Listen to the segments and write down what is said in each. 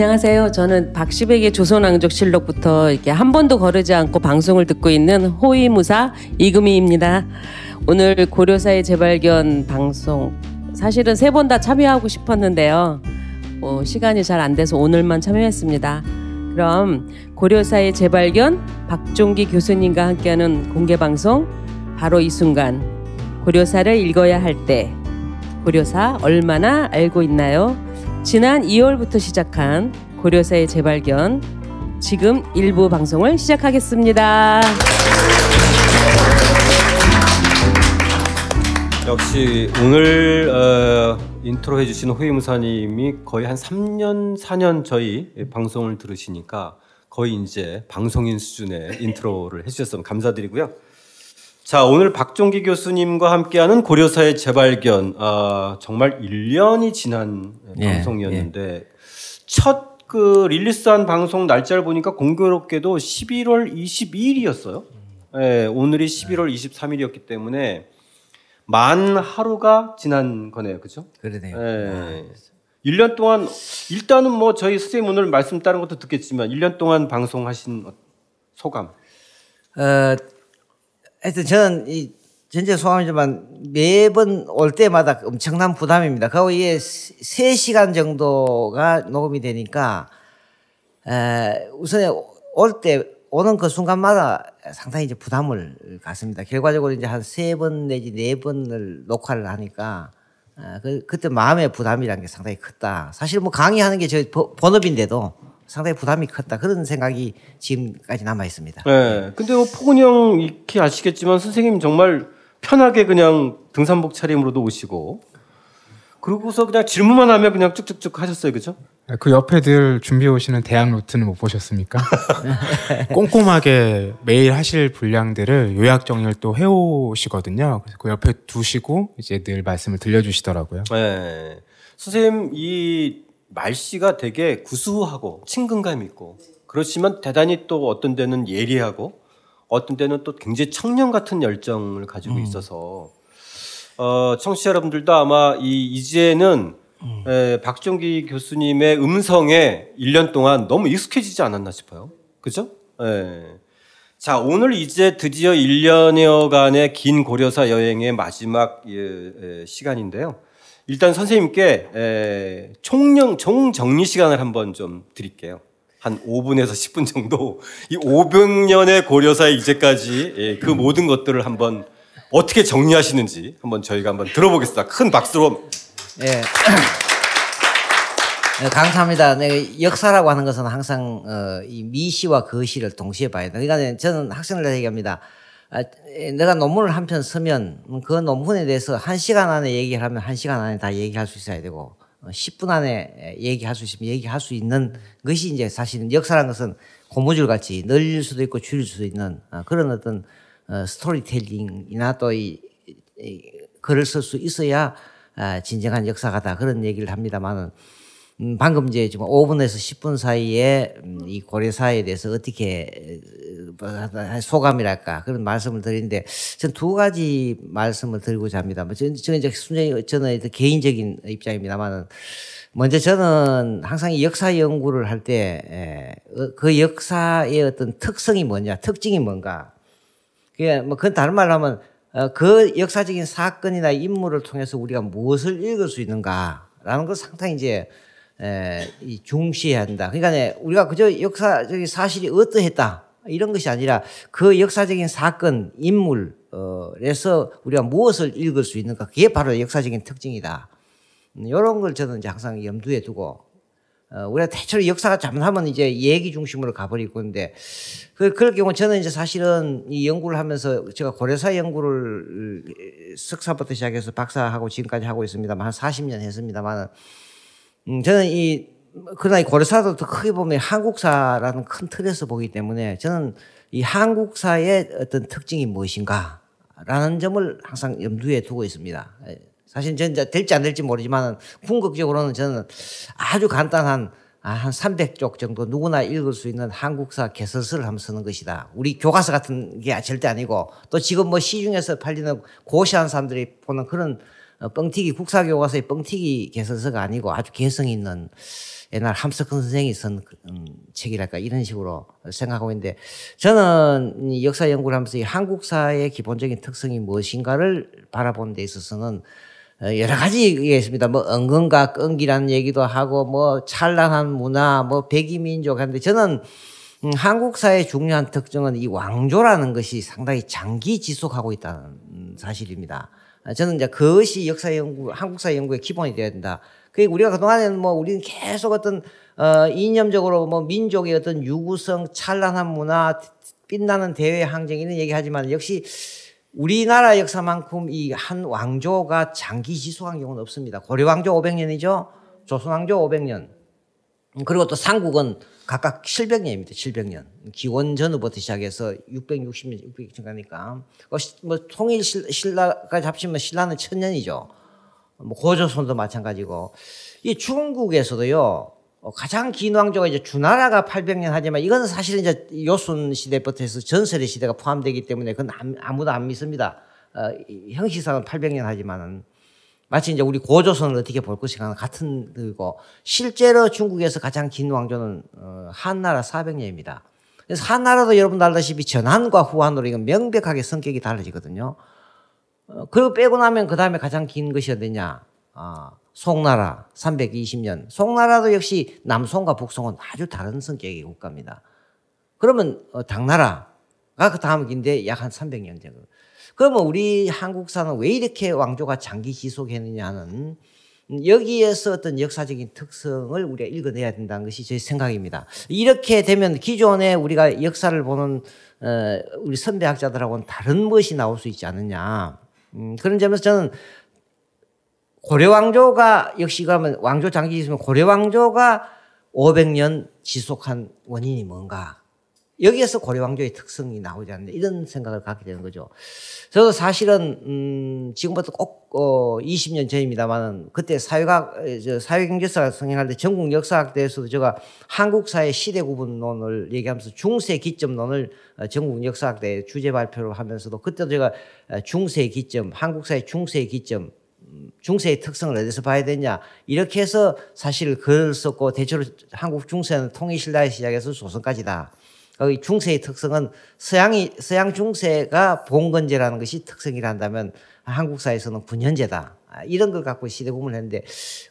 안녕하세요. 저는 박시백의 조선왕족 실록부터 이렇게 한 번도 거르지 않고 방송을 듣고 있는 호위무사 이금희입니다. 오늘 고려사의 재발견 방송 사실은 세 번 다 참여하고 싶었는데요. 어, 시간이 잘 안 돼서 오늘만 참여했습니다. 그럼 고려사의 재발견 박종기 교수님과 함께하는 공개 방송 바로 이 순간 고려사를 읽어야 할 때 고려사 얼마나 알고 있나요? 지난 2월부터 시작한 고려사의 재발견 지금 일부 방송을 시작하겠습니다. 역시 오늘 어, 인트로 해주신 호위무사님이 거의 한 3년, 4년 저희 방송을 들으시니까 거의 이제 방송인 수준의 인트로를 해주셨으면 감사드리고요. 자, 오늘 박종기 교수님과 함께하는 고려사의 재발견, 어, 정말 1년이 지난 예, 방송이었는데 첫그 릴리스한 방송 날짜를 보니까 공교롭게도 11월 22일이었어요. 예, 오늘이 11월 23일이었기 때문에 만 하루가 지난 거네요. 그죠? 그러네요. 예. 1년 동안 일단은 뭐 저희 선생님 오늘 말씀 다른 것도 듣겠지만 1년 동안 방송하신 소감. 어, 하여튼 저는 이 전체 소감이지만 매번 올 때마다 엄청난 부담입니다. 그리고 이게 3시간 정도가 녹음이 되니까 에, 우선 올때 오는 그 순간마다 상당히 이제 부담을 갖습니다. 결과적으로 이제 한 세 번 내지 네 번을 녹화를 하니까 아, 그, 그때 마음의 부담이라는 게 상당히 컸다. 사실 뭐 강의하는 게 버- 본업인데도 상당히 부담이 컸다. 그런 생각이 지금까지 남아 있습니다. 예. 근데 뭐 포근이 형 익히 아시겠지만 선생님 정말 편하게 그냥 등산복 차림으로도 오시고 그러고서 그냥 질문만 하면 그냥 쭉쭉쭉 하셨어요. 그죠? 그 옆에 늘 준비해 오시는 대학 노트는 못 보셨습니까? 꼼꼼하게 매일 하실 분량들을 요약 정리를 또 해오시거든요. 그래서 그 옆에 두시고 이제 늘 말씀을 들려주시더라고요. 예. 선생님 이 말씨가 되게 구수하고 친근감 있고 그렇지만 대단히 또 어떤 데는 예리하고 어떤 때는 또 굉장히 청년 같은 열정을 가지고 있어서 어, 청취자 여러분들도 아마 이 이제는 에, 박종기 교수님의 음성에 1년 동안 너무 익숙해지지 않았나 싶어요. 그죠? 예. 자, 오늘 이제 드디어 1년여간의 긴 고려사 여행의 마지막 예, 예, 시간인데요. 일단 선생님께 에, 총령, 총 정리 시간을 한번 좀 드릴게요. 한 5분에서 10분 정도 이 500년의 고려사의 이제까지 예, 그 모든 것들을 한번 어떻게 정리하시는지 한번 저희가 한번 들어보겠습니다. 큰 박수로 예. 네, 감사합니다. 네, 역사라고 하는 것은 항상 어, 이 미시와 거시를 동시에 봐야 돼. 그러니까 저는 학생들한테 얘기합니다. 아, 에, 내가 논문을 한 편 쓰면 그 논문에 대해서 한 시간 안에 얘기를 하면 한 시간 안에 다 얘기할 수 있어야 되고 어, 10분 안에 얘기할 수 있으면 얘기할 수 있는 것이 이제 사실은 역사라는 것은 고무줄 같이 늘릴 수도 있고 줄일 수도 있는 어, 그런 어떤 어, 스토리텔링이나 또 이 글을 쓸 수 있어야 아, 진정한 역사가다 그런 얘기를 합니다만은 음, 방금 이제 지금 5분에서 10분 사이에 음, 이 고려사에 대해서 어떻게 어, 뭐, 소감이랄까 그런 말씀을 드리는데 전 두 가지 말씀을 드리고자 합니다. 뭐 저는 저는 이제 순전히 저는 개인적인 입장입니다만은 먼저 저는 항상 이 역사 연구를 할 때 그 역사의 어떤 특성이 뭐냐, 특징이 뭔가 그게 뭐 그건 다른 말로 하면 어, 그 역사적인 사건이나 인물을 통해서 우리가 무엇을 읽을 수 있는가라는 걸 상당히 이제 에, 이 중시해야 한다. 그러니까 네, 우리가 그저 역사적인 사실이 어떠했다 이런 것이 아니라 그 역사적인 사건 인물에서 우리가 무엇을 읽을 수 있는가 그게 바로 역사적인 특징이다. 이런 걸 저는 이제 항상 염두에 두고 어, 우리가 대체로 역사가 잘못하면 이제 얘기 중심으로 가버리고 있는데 그, 그럴 경우 저는 이제 사실은 이 연구를 하면서 제가 고려사 연구를 석사부터 시작해서 박사하고 지금까지 하고 있습니다만 한 40년 했습니다만 음, 저는 이 그러나 이 고려사도 더 크게 보면 한국사라는 큰 틀에서 보기 때문에 저는 이 한국사의 어떤 특징이 무엇인가라는 점을 항상 염두에 두고 있습니다. 예. 사실 이제 될지 안 될지 모르지만 궁극적으로는 저는 아주 간단한 아, 한 300쪽 정도 누구나 읽을 수 있는 한국사 개설서를 한번 쓰는 것이다. 우리 교과서 같은 게 절대 아니고 또 지금 뭐 시중에서 팔리는 고시한 사람들이 보는 그런 어, 뻥튀기 국사교과서의 뻥튀기 개선서가 아니고 아주 개성 있는 옛날 함석헌 선생이 쓴 그, 음, 책이랄까 이런 식으로 생각하고 있는데 저는 이 역사 연구를 하면서 이 한국사의 기본적인 특성이 무엇인가를 바라보는 데 있어서는 어, 여러 가지가 있습니다. 뭐 은근과 끈기라는 얘기도 하고 뭐 찬란한 문화, 뭐 백이민족 하는데 저는 음, 한국사의 중요한 특징은 이 왕조라는 것이 상당히 장기 지속하고 있다는 사실입니다. 저는 이제 그것이 역사 연구, 한국사 연구의 기본이 되어야 된다. 그 우리가 그동안에는 뭐 우리는 계속 어떤 어 이념적으로 뭐 민족의 어떤 유구성, 찬란한 문화, 빛나는 대외 항쟁 이런 얘기하지만 역시 우리나라 역사만큼 이 한 왕조가 장기 지속한 경우는 없습니다. 고려 왕조 500년이죠. 조선 왕조 500년. 그리고 또 삼국은 각각 700년입니다. 700년. 기원 전후부터 시작해서 660년, 600년 가니까. 뭐 통일 신라까지 합치면 신라는 천년이죠. 뭐 고조선도 마찬가지고. 이 중국에서도요. 가장 긴 왕조가 이제 주나라가 800년 하지만 이거는 사실은 이제 요순 시대부터 해서 전설의 시대가 포함되기 때문에 그건 아무도 안 믿습니다. 어, 형식상은 800년 하지만은 마치 이제 우리 고조선을 어떻게 볼 것인가 같은 그고 실제로 중국에서 가장 긴 왕조는 어, 한나라 400년입니다. 그래서 한나라도 여러분 알다시피 전한과 후한으로 이건 명백하게 성격이 달라지거든요. 어, 그리고 빼고 나면 그 다음에 가장 긴 것이 어디냐? 아, 송나라 320년. 송나라도 역시 남송과 북송은 아주 다른 성격의 국가입니다. 그러면 어, 당나라가 그 다음 긴데 약 한 300년 되거 그러면 우리 한국사는 왜 이렇게 왕조가 장기 지속했느냐는 여기에서 어떤 역사적인 특성을 우리가 읽어내야 된다는 것이 제 생각입니다. 이렇게 되면 기존에 우리가 역사를 보는 어, 우리 선배학자들하고는 다른 것이 나올 수 있지 않느냐. 음, 그런 점에서 저는 고려 왕조가 역시 그러면 왕조 장기 있으면 고려 왕조가 500년 지속한 원인이 뭔가? 여기에서 고려 왕조의 특성이 나오지 않는 이런 생각을 갖게 되는 거죠. 저도 사실은 음, 지금부터 꼭 어, 20년 전입니다만은 그때 사회학 사회경제사 성행할 때 전국 역사학 대에서도 제가 한국사의 시대 구분론을 얘기하면서 중세 기점론을 어, 전국 역사학 대 주제 발표를 하면서도 그때도 제가 어, 중세 기점, 한국사의 중세 기점 음, 중세의 특성을 어디서 봐야 되냐 이렇게 해서 사실 글을 썼고 대체로 한국 중세는 통일신라에 시작해서 조선까지다. 그 중세의 특성은 서양이 서양 중세가 봉건제라는 것이 특성이란다면 한국사에서는 분현제다. 아, 이런 걸 갖고 시대 구분을 했는데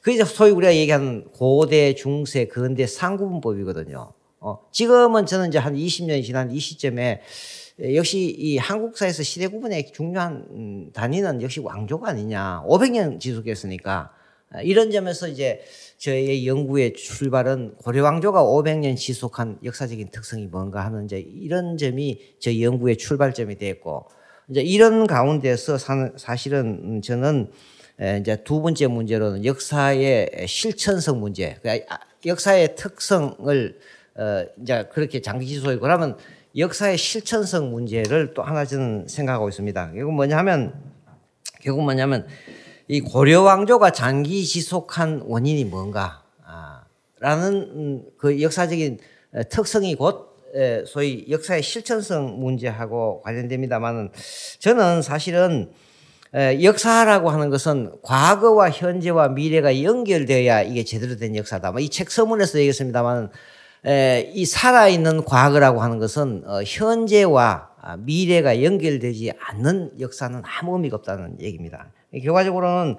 그게 소위 우리가 얘기하는 고대, 중세, 근대 상구분법이거든요. 어, 지금은 저는 이제 한 20년이 지난 이 시점에 역시 이 한국사에서 시대 구분의 중요한 음, 단위는 역시 왕조가 아니냐. 500년 지속했으니까 아, 이런 점에서 이제 저의 연구의 출발은 고려 왕조가 500년 지속한 역사적인 특성이 뭔가 하는 이제 이런 점이 저 연구의 출발점이 됐고 이제 이런 가운데서 사실은 저는 이제 두 번째 문제로는 역사의 실천성 문제, 그러니까 역사의 특성을 어 이제 그렇게 장기 지속이 그러면 역사의 실천성 문제를 또 하나 저는 생각하고 있습니다. 이건 뭐냐면 결국 뭐냐면 이 고려 왕조가 장기 지속한 원인이 뭔가 아, 라는 음, 그 역사적인 특성이 곧 소위 역사의 실천성 문제하고 관련됩니다만은 저는 사실은 역사라고 하는 것은 과거와 현재와 미래가 연결되어야 이게 제대로 된 역사다. 뭐 이책 서문에서 얘기했습니다만 이 살아있는 과거라고 하는 것은 어, 현재와 아, 미래가 연결되지 않는 역사는 아무 의미가 없다는 얘기입니다. 결과적으로는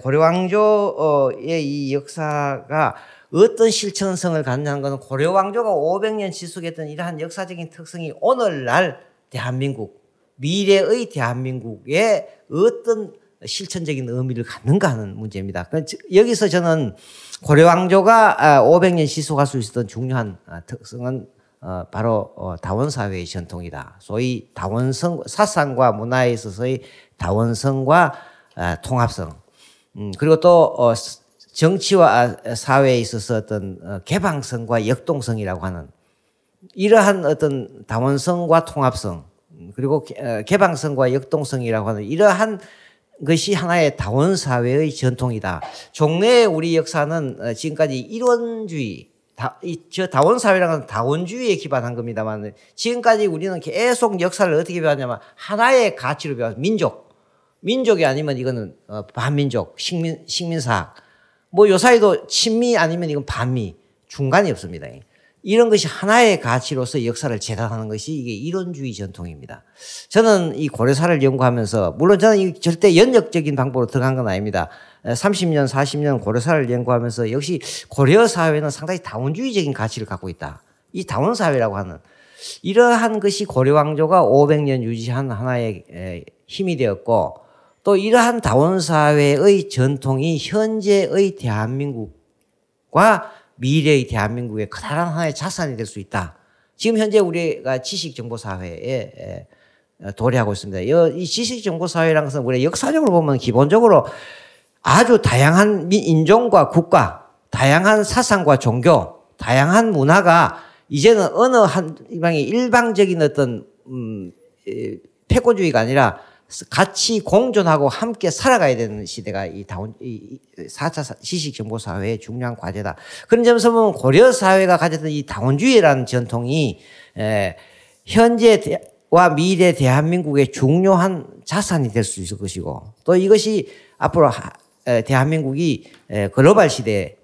고려왕조의 이 역사가 어떤 실천성을 갖느냐는 것은 고려왕조가 500년 지속했던 이러한 역사적인 특성이 오늘날 대한민국, 미래의 대한민국에 어떤 실천적인 의미를 갖는가 하는 문제입니다. 여기서 저는 고려왕조가 500년 아, 지속할 수 있었던 중요한 아, 특성은 어, 바로 어, 다원사회의 전통이다. 소위 다원성, 사상과 문화에 있어서의 다원성과 아, 통합성. 음, 그리고 또 어, 정치와 사회에 있어서 어떤 개방성과 역동성이라고 하는 이러한 어떤 다원성과 통합성 그리고 개방성과 역동성이라고 하는 이러한 것이 하나의 다원 사회의 전통이다. 종래의 우리 역사는 지금까지 이론주의 다, 이, 저 다원 사회라는 다원주의에 기반한 겁니다만 지금까지 우리는 계속 역사를 어떻게 배웠냐면 하나의 가치로 배웠 민족 민족이 아니면 이거는 어, 반민족, 식민 식민사학. 뭐 요 사이도 친미 아니면 이건 반미 중간이 없습니다. 이런 것이 하나의 가치로서 역사를 재단하는 것이 이게 이론주의 전통입니다. 저는 이 고려사를 연구하면서 물론 저는 절대 연역적인 방법으로 들어간 건 아닙니다. 30년, 40년 고려사를 연구하면서 역시 고려 사회는 상당히 다원주의적인 가치를 갖고 있다. 이 다원 사회라고 하는 이러한 것이 고려 왕조가 500년 유지한 하나의 힘이 되었고 또 이러한 다원 사회의 전통이 현재의 대한민국과 미래의 대한민국의 커다란 하나의 자산이 될 수 있다. 지금 현재 우리가 지식 정보 사회에 도래하고 있습니다. 이 지식 정보 사회라는 것은 우리 역사적으로 보면 기본적으로 아주 다양한 인종과 국가, 다양한 사상과 종교, 다양한 문화가 이제는 어느 한 일방적인 어떤 음, 패권주의가 아니라 같이 공존하고 함께 살아가야 되는 시대가 이 다운 이 4차 지식 정보 사회의 중요한 과제다. 그런 점에서 보면 고려 사회가 가졌던 이 다원주의라는 전통이 에, 현재와 미래 대한민국의 중요한 자산이 될 수 있을 것이고 또 이것이 앞으로 하, 에, 대한민국이 에, 글로벌 시대에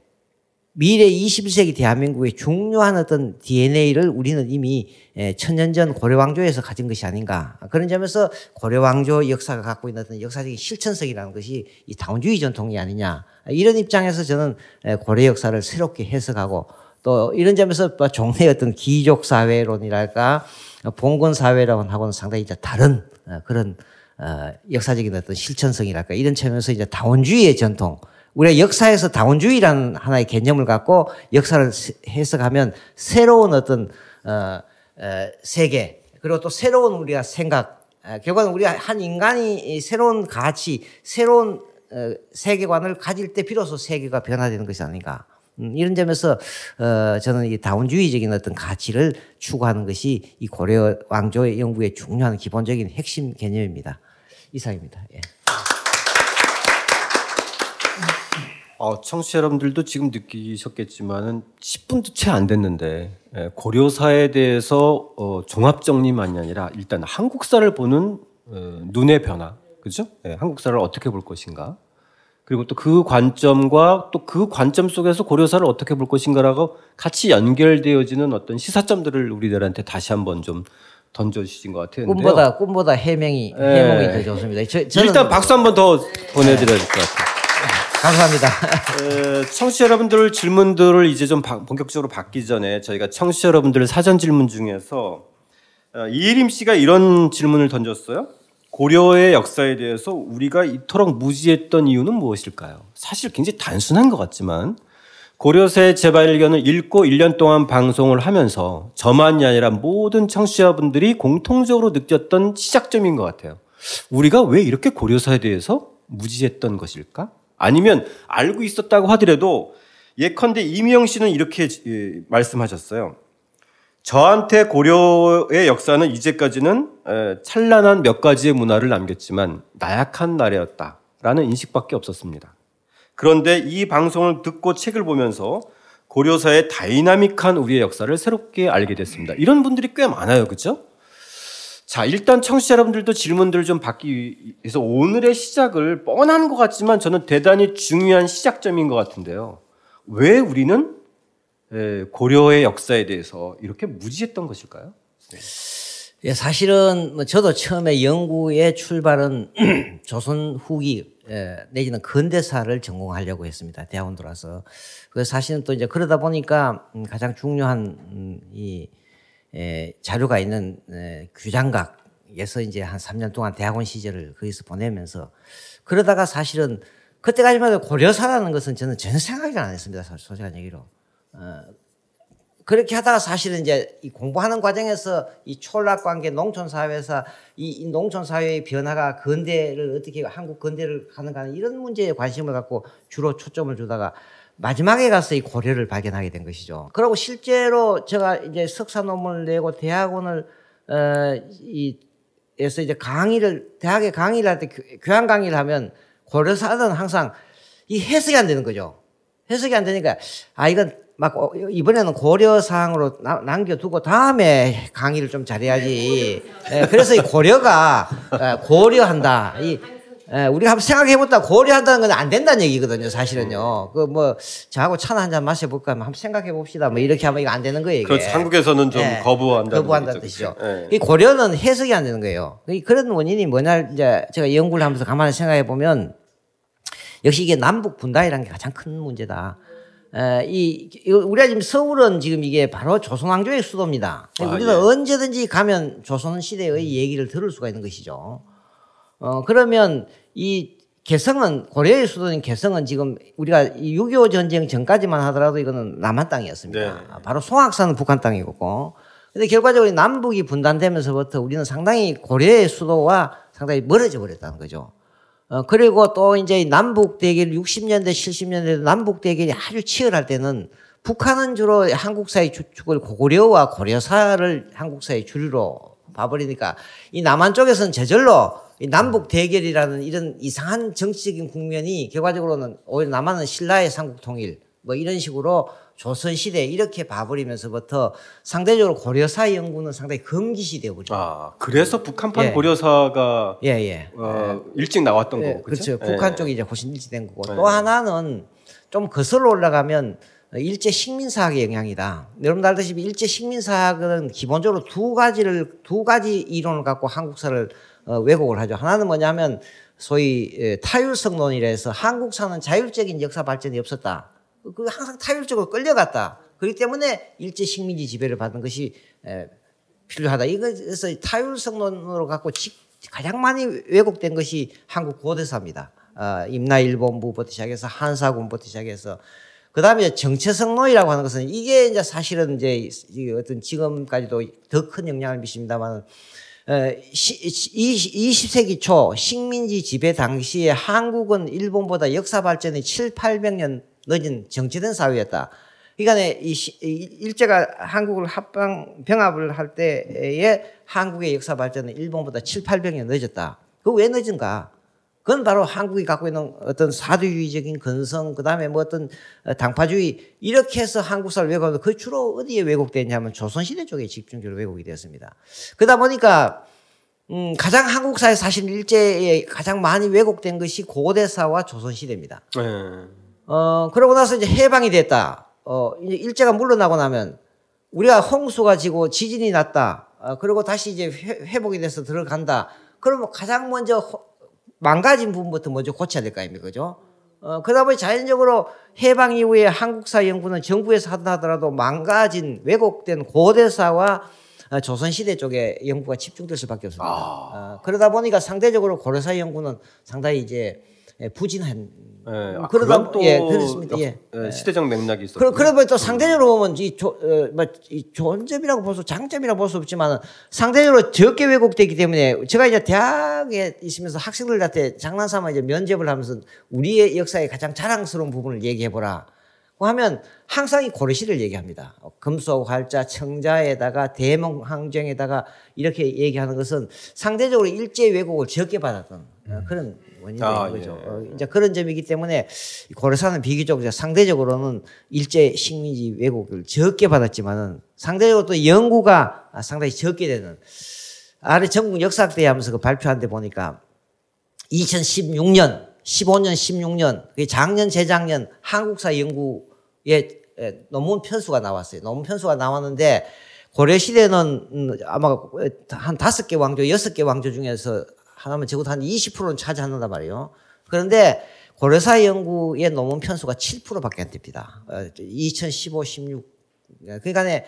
미래 21세기 대한민국의 중요한 어떤 DNA를 우리는 이미 예, 천년 전 고려왕조에서 가진 것이 아닌가. 그런 점에서 고려왕조 역사가 갖고 있는 어떤 역사적인 실천성이라는 것이 이 다원주의 전통이 아니냐. 이런 입장에서 저는 예, 고려 역사를 새롭게 해석하고 또 이런 점에서 종래의 어떤 기족 사회론이랄까 봉건 사회라고 하고는 상당히 이제 다른 어, 그런 어, 역사적인 어떤 실천성이랄까 이런 측면에서 이제 다원주의의 전통 우리가 역사에서 다원주의라는 하나의 개념을 갖고 역사를 해석하면 새로운 어떤 어, 어, 세계 그리고 또 새로운 우리가 생각 어, 결국은 우리가 한 인간이 새로운 가치 새로운 어, 세계관을 가질 때 비로소 세계가 변화되는 것이 아닌가 음, 이런 점에서 어, 저는 이 다원주의적인 어떤 가치를 추구하는 것이 이 고려 왕조의 연구의 중요한 기본적인 핵심 개념입니다. 이상입니다. 예. 어, 청취자 여러분들도 지금 느끼셨겠지만은 10분도 채 안 됐는데 예, 고려사에 대해서 어, 종합 정리만이 아니라 일단 한국사를 보는 어, 눈의 변화, 그죠? 예, 한국사를 어떻게 볼 것인가? 그리고 또 그 관점과 또 그 관점 속에서 고려사를 어떻게 볼 것인가라고 같이 연결되어지는 어떤 시사점들을 우리들한테 다시 한번 좀 던져주신 것 같아요. 꿈보다 꿈보다 해명이 예. 해몽이 더 좋습니다. 저, 일단 박수 한번 더 보내드려야 될 것 같아요. 감사합니다. 에, 청취자 여러분들 질문들을 이제 좀 바, 본격적으로 받기 전에 저희가 청취자 여러분들 사전 질문 중에서 어, 이예림 씨가 이런 질문을 던졌어요. 고려의 역사에 대해서 우리가 이토록 무지했던 이유는 무엇일까요? 사실 굉장히 단순한 것 같지만 고려세 재발견을 읽고 1년 동안 방송을 하면서 저만이 아니라 모든 청취자분들이 공통적으로 느꼈던 시작점인 것 같아요. 우리가 왜 이렇게 고려사에 대해서 무지했던 것일까? 아니면 알고 있었다고 하더라도 예컨대 이미영 씨는 이렇게 예, 말씀하셨어요. 저한테 고려의 역사는 이제까지는 찬란한 몇 가지의 문화를 남겼지만 나약한 나라였다라는 인식밖에 없었습니다. 그런데 이 방송을 듣고 책을 보면서 고려사의 다이나믹한 우리의 역사를 새롭게 알게 됐습니다. 이런 분들이 꽤 많아요. 그렇죠? 자, 일단 청취자 여러분들도 질문들을 좀 받기 위해서 오늘의 시작을 뻔한 것 같지만 저는 대단히 중요한 시작점인 것 같은데요. 왜 우리는 고려의 역사에 대해서 이렇게 무지했던 것일까요? 네. 예, 사실은 뭐 저도 처음에 연구의 출발은 조선 후기 내지는 근대사를 전공하려고 했습니다. 대학원 들어와서. 그래서 사실은 또 이제 그러다 보니까 음, 가장 중요한 음, 이 에, 자료가 있는 에, 규장각에서 이제 한 3년 동안 대학원 시절을 거기서 보내면서 그러다가 사실은 그때까지만 해도 고려사라는 것은 저는 전혀 생각을 안 했습니다. 솔직한 얘기로. 어, 그렇게 하다가 사실은 이제 이 공부하는 과정에서 이 촌락 관계 농촌 사회에서 이, 이 농촌 사회의 변화가 근대를 어떻게 한국 근대를 가는가 하는 이런 문제에 관심을 갖고 주로 초점을 두다가 마지막에 가서 이 고려를 발견하게 된 것이죠. 그리고 실제로 제가 이제 석사 논문을 내고 대학원을 어이 에서 이제 강의를 대학에 강의를 할 때 교양 강의를 하면 고려사는 항상 이 해석이 안 되는 거죠. 해석이 안 되니까 아 이건 막 어, 이번에는 고려 사항으로 남겨두고 다음에 강의를 좀 잘해야지. 예, 그래서 이 고려가 고려한다. 이 예, 우리가 한번 생각해보다 고려한다는 건 안 된다는 얘기거든요, 사실은요. 그 뭐 저하고 차나 한잔 마셔볼까 하면 한번 생각해 봅시다. 뭐 이렇게 하면 이거 안 되는 거예요. 그렇죠. 한국에서는 좀 예, 거부한다는 거부한다는. 뜻이죠. 예. 이 고려는 해석이 안 되는 거예요. 이 그런 원인이 뭐냐 이제 제가 연구를 하면서 가만히 생각해 보면 역시 이게 남북 분단이라는 게 가장 큰 문제다. 에, 이 이- 우리가 지금 서울은 지금 이게 바로 조선 왕조의 수도입니다. 아, 우리가 예. 언제든지 가면 조선 시대의 얘기를 들을 수가 있는 것이죠. 어 그러면 이 개성은 고려의 수도인 개성은 지금 우리가 6.25 전쟁 전까지만 하더라도 이거는 남한 땅이었습니다. 네. 바로 송악산은 북한 땅이고. 근데 결과적으로 남북이 분단되면서부터 우리는 상당히 고려의 수도와 상당히 멀어져 버렸다는 거죠. 어, 그리고 또 이제 남북 대결 60년대, 70년대 남북 대결이 아주 치열할 때는 북한은 주로 한국사의 주축을 고려와 고려사를 한국사의 주류로 봐버리니까 이 남한 쪽에서는 저절로 이 남북 대결이라는 이런 이상한 정치적인 국면이 결과적으로는 오히려 남한은 신라의 삼국 통일 뭐 이런 식으로 조선 시대 이렇게 봐버리면서부터 상대적으로 고려사 연구는 상당히 금기시 되어버죠. 아 그래서 북한판 예. 고려사가 예, 예. 어, 일찍 나왔던 예, 거고 그렇죠. 북한 예. 쪽이 이제 훨씬 일치된 거고 네. 또 하나는 좀 거슬러 올라가면 일제 식민사학의 영향이다. 여러분들 알다시피 일제 식민사학은 기본적으로 두 가지를 두 가지 이론을 갖고 한국사를 어, 왜곡을 하죠. 하나는 뭐냐면 소위 예, 타율성론이라 해서 한국사는 자율적인 역사 발전이 없었다. 그 항상 타율적으로 끌려갔다. 그렇기 때문에 일제 식민지 지배를 받은 것이 에, 필요하다. 이것에서 타율성론으로 갖고 지- 가장 많이 왜곡된 것이 한국 고대사입니다. 아, 임나일본부부터 시작해서 한사군부터 시작해서 그 다음에 정체성론이라고 하는 것은 이게 이제 사실은 이제 이 어떤 지금까지도 더 큰 영향을 미칩니다만 어, 20세기 초 식민지 지배 당시에 한국은 일본보다 역사 발전이 7, 800년 늦은 정체된 사회였다. 그러니까 일제가 한국을 합방 병합을 할 때에 한국의 역사 발전은 일본보다 7, 800년 늦었다. 그 왜 늦은가? 그건 바로 한국이 갖고 있는 어떤 사두주의적인 근성, 그 다음에 뭐 어떤 어, 당파주의, 이렇게 해서 한국사를 왜곡하고 그 주로 어디에 왜곡됐냐면 조선시대 쪽에 집중적으로 왜곡이 되었습니다. 그러다 보니까 음, 가장 한국사에 사실 일제에 가장 많이 왜곡된 것이 고대사와 조선시대입니다. 예. 어, 그러고 나서 이제 해방이 됐다. 어, 이제 일제가 물러나고 나면 우리가 홍수가 지고 지진이 났다. 어, 그리고 다시 이제 회, 회복이 돼서 들어간다. 그러면 가장 먼저 호- 망가진 부분부터 먼저 고쳐야 될 거 아닙니까? 그죠? 어, 그러다 보니 자연적으로 해방 이후에 한국사 연구는 정부에서 하든 하더라도 망가진 왜곡된 고대사와 어, 조선시대 쪽에 연구가 집중될 수밖에 없습니다. 어, 그러다 보니까 상대적으로 고려사 연구는 상당히 이제 예, 부진한 예. 아, 그러다 그건 또 예, 그렇습니다. 예. 역- 예, 시대적 맥락이 있었고. 그러, 그러면 또 상대적으로 보면 이, 조, 어, 뭐, 이 좋은 점이라고 볼 수, 장점이라고 볼 수 없지만 상대적으로 적게 왜곡되기 때문에 제가 이제 대학에 있으면서 학생들한테 장난삼아 이제 면접을 하면서 우리의 역사의 가장 자랑스러운 부분을 얘기해 보라. 고 하면 항상 이 고려시를 얘기합니다. 어, 금속 활자 청자에다가 대몽항쟁에다가 이렇게 얘기하는 것은 상대적으로 일제 왜곡을 적게 받았던 어, 그런 원인이 아, 거죠. 예. 어, 이제 그런 점이기 때문에 이 고려사는 비교적 상대적으로는 일제 식민지 왜곡을 적게 받았지만은 상대적으로 또 연구가 아, 상당히 적게 되는 아래 전국 역사학대회 하면서 그 발표한 데 보니까 2016년, 15년, 16년, 그 작년, 재작년 한국사 연구에 에, 논문 편수가 나왔어요. 논문 편수가 나왔는데 고려 시대는 음, 아마 한 다섯 개 왕조, 여섯 개 왕조 중에서 하나면 적어도 한 20%는 차지한단 말이에요. 그런데 고려사 연구의 논문 편수가 7%밖에 안 됩니다. 어, 2015, 16. 그러니까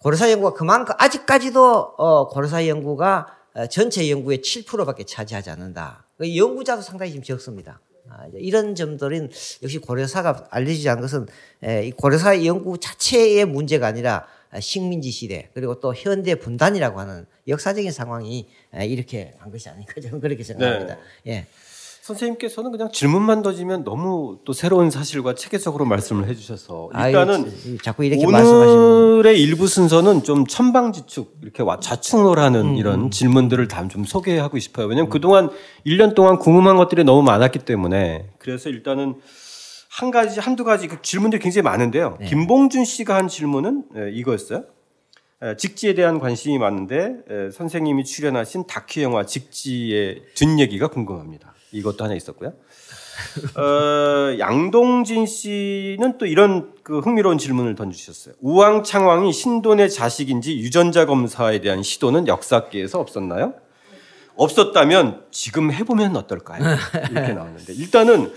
고려사 연구가 그만큼 아직까지도 어, 고려사 연구가 어, 전체 연구의 7%밖에 차지하지 않는다. 그 연구자도 상당히 지금 적습니다. 아, 이런 점들은 역시 고려사가 알려지지 않은 것은 고려사 연구 자체의 문제가 아니라 아, 식민지 시대 그리고 또 현대 분단이라고 하는 역사적인 상황이 에, 이렇게 간 것이 아닌가 저는 그렇게 생각합니다. 예. 선생님께서는 그냥 질문만 던지면 너무 또 새로운 사실과 체계적으로 말씀을 해주셔서 아유, 일단은 지- 자꾸 이렇게 오늘의 일부 순서는 좀 천방지축 이렇게 와- 좌충우라는 음, 이런 질문들을 다좀 소개하고 싶어요. 왜냐면 그동안 1년 동안 궁금한 것들이 너무 많았기 때문에 그래서 일단은 한 가지 한두 가지 그 질문들이 굉장히 많은데요. 네. 김봉준 씨가 한 질문은 예, 이거였어요. 에, 직지에 대한 관심이 많은데 에, 선생님이 출연하신 다큐 영화 직지의 뒷얘기가 궁금합니다. 이것도 하나 있었고요. 어, 양동진 씨는 또 이런 그 흥미로운 질문을 던지셨어요. 우왕창왕이 신돈의 자식인지 유전자 검사에 대한 시도는 역사계에서 없었나요? 없었다면 지금 해보면 어떨까요? 이렇게 나오는데 일단은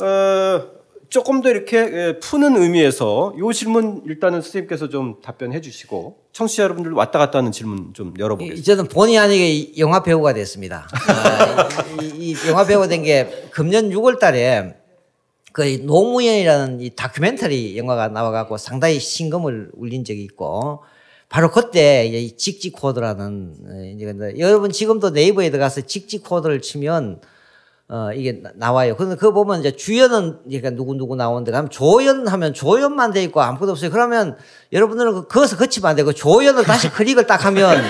어, 조금 더 이렇게 예, 푸는 의미에서 이 질문 일단은 선생님께서 좀 답변해 주시고 청취자 여러분들 왔다 갔다 하는 질문 좀 열어보겠습니다. 이- 저는 본의 아니게 이 영화 배우가 됐습니다. 아, 이, 이 영화 배우가 된게 금년 6월 달에 그 노무현이라는 이 다큐멘터리 영화가 나와갖고 상당히 신금을 울린 적이 있고 바로 그때 이 직직 코드라는 어, 여러분 지금도 네이버에 들어가서 직직 코드를 치면 어 이게 나- 나와요. 근데 그거 보면 이제 주연은 이게 누구 누구 나오는데 그럼 조연 하면 조연만 돼 있고 아무것도 없어요. 그러면 여러분들은 그- 그것을 거치면 안 되고 조연을 다시 클릭을 딱 하면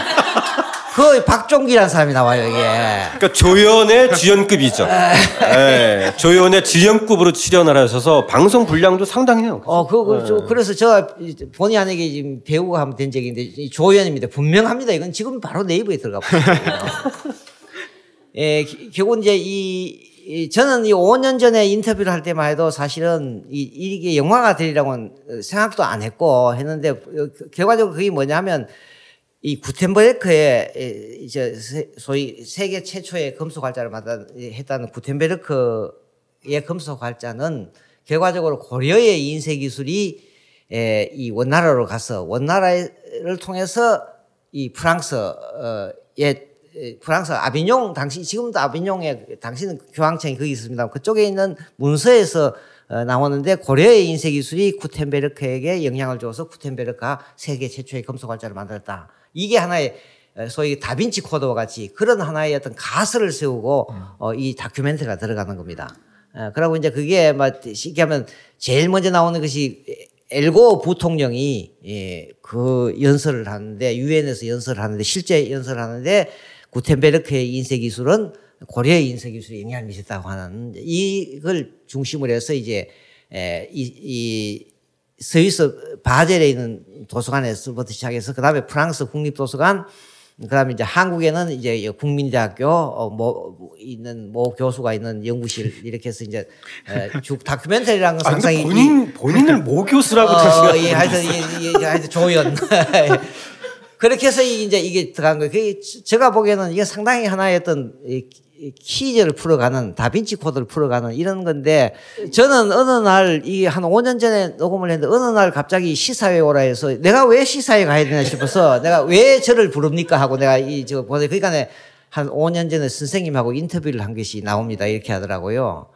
그 박종기라는 사람이 나와요 이게. 그러니까 조연의 주연급이죠. 예, 조연의 주연급으로 출연을 하셔서 방송 분량도 상당해요. 어, 그, 그, 저- 그래서 제가 이제 본의 아니게 지금 배우가 하면 된 적인데, 이 조연입니다. 분명합니다. 이건 지금 바로 네이버에 들어가 보세요. 예, 기- 결국 이제 이, 이 저는 이 5년 전에 인터뷰를 할 때만 해도 사실은 이, 이게 영화가 되리라고는 생각도 안 했고 했는데, 어, 결과적으로 그게 뭐냐면, 이 구텐베르크의 에, 이제 세- 소위 세계 최초의 금속 활자를 받아 했다는 구텐베르크의 금속 활자는 결과적으로 고려의 인쇄 기술이 에, 이 원나라로 가서 원나라를 통해서 이 프랑스의 에, 프랑스 아비뇽 당시 지금도 아비뇽에 당시는 교황청이 거기 있습니다. 그쪽에 있는 문서에서 어, 나오는데 고려의 인쇄 기술이 구텐베르크에게 영향을 줘서 구텐베르크가 세계 최초의 금속 활자를 만들었다. 이게 하나의 어, 소위 다빈치 코드와 같이 그런 하나의 어떤 가설을 세우고 어, 이 다큐멘터리가 들어가는 겁니다. 어, 그러고 이제 그게 막 쉽게 하면 제일 먼저 나오는 것이 엘고 부통령이 예, 그 연설을 하는데 유엔에서 연설을 하는데 실제 연설을 하는데 구텐베르크의 인쇄 기술은 고려의 인쇄 기술에 영향을 미쳤다고 하는 이걸 중심으로 해서 이제 에, 이, 이 스위스 바젤에 있는 도서관에서부터 시작해서 그 다음에 프랑스 국립도서관 그다음에 이제 한국에는 이제 국민대학교 어, 뭐 있는 모 교수가 있는 연구실 이렇게 해서 이제 에, 쭉 다큐멘터리라는 건 아, 상당히 본인 본인을 모 교수라고 어, 드시는 예, 하여튼, 예, 예, 하여튼 조연. 그렇게 해서 이제 이게 들어간 거예요. 제가 보기에는 이게 상당히 하나의 어떤 이 키즈를 풀어가는 다빈치 코드를 풀어가는 이런 건데 저는 어느 날 이 한 5년 전에 녹음을 했는데 어느 날 갑자기 시사회 오라 해서 내가 왜 시사회 가야 되나 싶어서 내가 왜 저를 부릅니까 하고 내가 이 저 보내 그러니까 한 5년 전에 선생님하고 인터뷰를 한 것이 나옵니다 이렇게 하더라고요.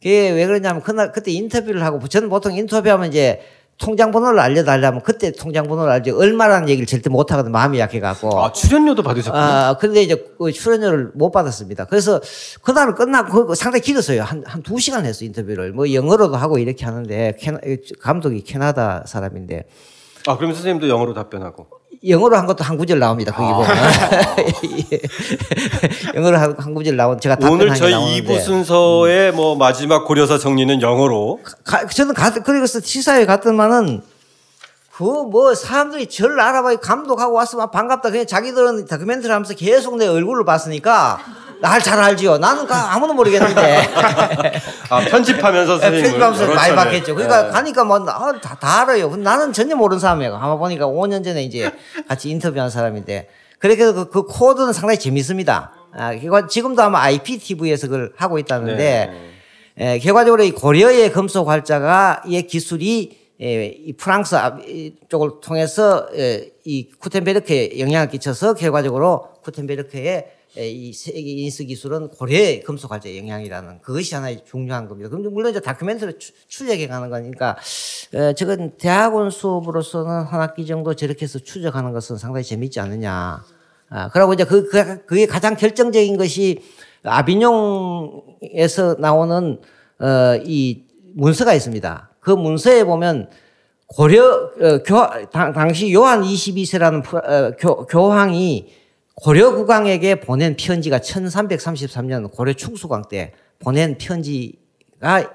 그게 왜 그러냐면 그날 그때 인터뷰를 하고 저는 보통 인터뷰하면 이제 통장 번호를 알려달라면 그때 통장 번호를 알지 얼마라는 얘기를 절대 못 하거든 마음이 약해갖고. 아 출연료도 받으셨군요. 아, 근데 이제 그 출연료를 못 받았습니다. 그래서 그날은 끝나고 그 상당히 길었어요. 한, 한 두 시간 했어, 인터뷰를. 뭐 영어로도 하고 이렇게 하는데, 캐나, 감독이 캐나다 사람인데, 아 그럼 선생님도 영어로 답변하고. 영어로 한 것도 한 구절 나옵니다. 거기 보면. 영어로 한, 한 구절 나온, 제가 오늘 저희. 2부 순서의 뭐 마지막 고려사 정리는 영어로. 가, 저는 가, 그래서 시사회 갔더만은 그뭐 사람들이 저를 알아봐요 감독하고 왔으면 반갑다 그냥 자기들은 다큐멘터리 하면서 계속 내 얼굴을 봤으니까 날 잘 알지요 나는 가, 아무도 모르겠는데 아 편집하면서 선생님. 편집하면서 여러 많이. 봤겠죠 그러니까 네. 가니까 뭐다 다 알아요 근데 나는 전혀 모르는 사람이에요 아마 보니까 5년 전에 이제 같이 인터뷰한 사람인데 그렇게 해서 그, 그 코드는 상당히 재밌습니다 아, 결과 지금도 아마 IPTV에서 그걸 하고 있다는데 네. 에, 결과적으로 이 고려의 금속 활자가의 기술이 에, 이 프랑스 앞- 이 쪽을 통해서 에, 이 쿠텐베르크에 영향을 끼쳐서 결과적으로 쿠텐베르크의 에, 이 세계 인수 기술은 고려의 금속 활자의 영향이라는 그것이 하나의 중요한 겁니다. 그럼 물론 이제 다큐멘터리 추- 추적해 가는 거니까 에, 저건 대학원 수업으로서는 한 학기 정도 저렇게 해서 추적하는 것은 상당히 재밌지 않느냐. 아, 그러고 이제 그, 그, 그게 가장 결정적인 것이 아비뇽에서 나오는, 어, 이 문서가 있습니다. 그 문서에 보면 고려, 어, 교, 당, 당시 요한 22세라는 프- 어, 교, 교황이 고려 국왕에게 보낸 편지가 1333년 고려 충수광 때 보낸 편지가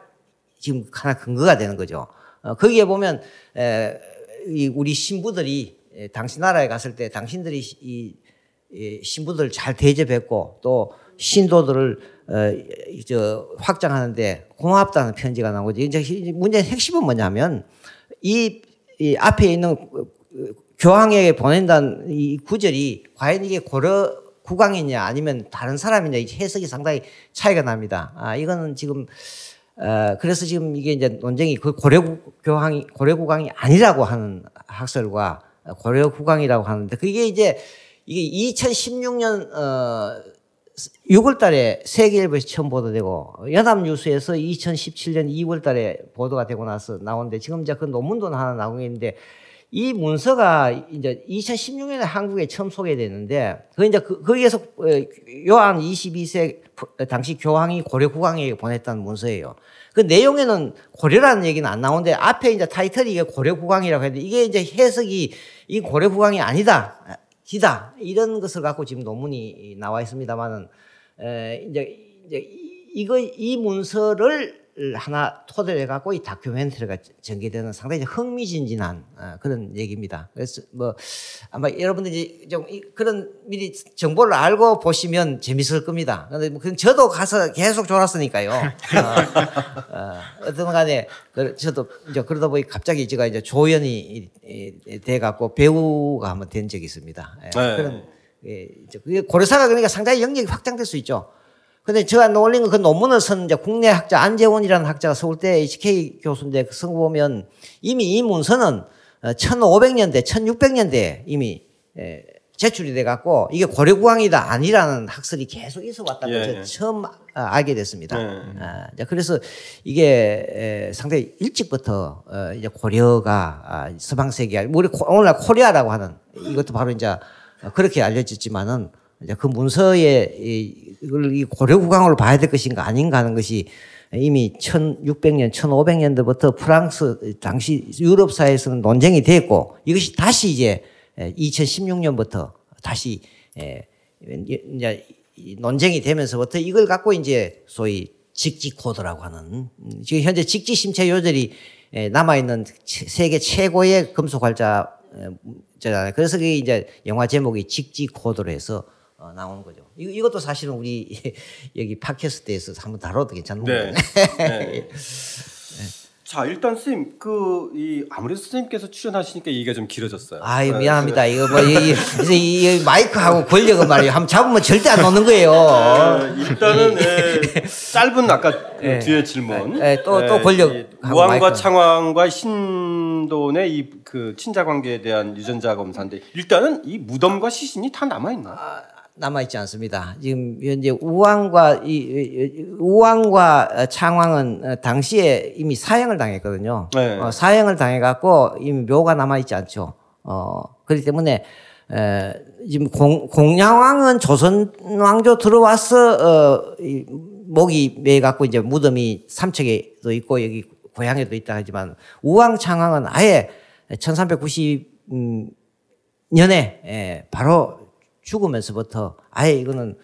지금 하나 근거가 되는 거죠. 어, 거기에 보면 에, 이 우리 신부들이 에, 당신 나라에 갔을 때 당신들이 이, 이 신부들 잘 대접했고 또 신도들을 어, 이- 저 확장하는데 고맙다는 편지가 나오고 이제 문제의 핵심은 뭐냐면 이, 이 앞에 있는 어, 교황에게 보낸다는 이 구절이 과연 이게 고려 국왕이냐 아니면 다른 사람이냐 이 해석이 상당히 차이가 납니다. 아 이거는 지금 어, 그래서 지금 이게 이제 논쟁이 그 고려 교황이 고려 국왕이 아니라고 하는 학설과 고려 국왕이라고 하는데 그게 이제 이게 2016년 어 6월 달에 세계일보에서 처음 보도되고 연합뉴스에서 2017년 2월 달에 보도가 되고 나서 나오는데 지금 이제 그 논문도 하나 나오고 있는데 이 문서가 이제 2016년에 한국에 처음 소개됐는데 그 이제 그, 거기에서 어, 요한 22세 당시 교황이 고려 국왕에게 보냈다는 문서예요. 그 내용에는 고려라는 얘기는 안 나오는데 앞에 이제 타이틀이 이게 고려 국왕이라고 했는데 이게 이제 해석이 이 고려 국왕이 아니다. 기다. 이런 것을 갖고 지금 논문이 나와 있습니다만은 에, 이제 이제 이- 이거 이 문서를 하나 토대로 해갖고 이 다큐멘터리가 전개되는 상당히 흥미진진한 어, 그런 얘기입니다. 그래서 뭐 아마 여러분들이 좀 이- 그런 미리 정보를 알고 보시면 재밌을 겁니다. 근데 뭐 저도 가서 계속 졸았으니까요. 어, 어, 어떤 간에 그 저도 이제 그러다 보니 갑자기 제가 이제 조연이 돼갖고 배우가 한번 된 적이 있습니다. 예, 네. 그런 예, 고려사가 그러니까 상당히 영역이 확장될 수 있죠. 근데 제가 올린 그 논문을 쓴 이제 국내 학자 안재원이라는 학자가 서울대 HK 교수인데 그 쓴거 보면 이미 이 문서는 1500년대, 1600년대에 이미 예, 제출이 돼 갖고 이게 고려국왕이다 아니라는 학설이 계속 있어 왔다는 예, 걸 예. 제가 처음 아- 알게 됐습니다. 네. 아, 그래서 이게 에, 상당히 일찍부터 어, 이제 고려가 아, 서방 세계 우리 코- 오늘날 코리아라고 하는 이것도 바로 이제 그렇게 알려졌지만은 이제 그 문서에 이, 이걸 이 고려 국왕으로 봐야 될 것인가 아닌가 하는 것이 이미 1600년, 1500년대부터 프랑스 당시 유럽 사회에서는 논쟁이 됐고 이것이 다시 이제 2016년부터 다시 에, 이제 이 논쟁이 되면서부터 이걸 갖고 이제 소위 직지 코드라고 하는 음, 지금 현재 직지 심체 요절이 남아 있는 세계 최고의 금속 활자 잖아요. 그래서 그게 이제 영화 제목이 직지 코드로 해서 어, 나오는 거죠. 이, 이것도 사실은 우리 여기 팟캐스트에서 한번 다뤄도 괜찮은 네. 거예요. 네. 자 일단 선생님 그 이 아무래도 선생님께서 출연하시니까 얘기가 좀 길어졌어요. 아유 미안합니다. 이거 뭐 이, 이, 이 마이크하고 권력은 말이에요. 한번 잡으면 절대 안 놓는 거예요. 어, 일단은 예, 짧은 아까 그 예. 뒤에 질문. 예, 또- 또 권력 마이크. 창왕과 신돈의 이 그 친자 관계에 대한 유전자 검사인데 일단은 이 무덤과 시신이 다 남아 있나? 남아 있지 않습니다. 지금 현재 우왕과 이- 이 우왕과 창왕은 어, 당시에 이미 사형을 당했거든요. 네. 어, 사형을 당해갖고 이미 묘가 남아 있지 않죠. 어 그렇기 때문에 에, 지금 공, 공양왕은 조선 왕조 들어와서 어, 이 목이 매갖고 이제 무덤이 삼척에도 있고 여기 고향에도 있다 하지만 우왕 창왕은 아예 1390 년에 예, 바로 죽으면서부터 아예 이거는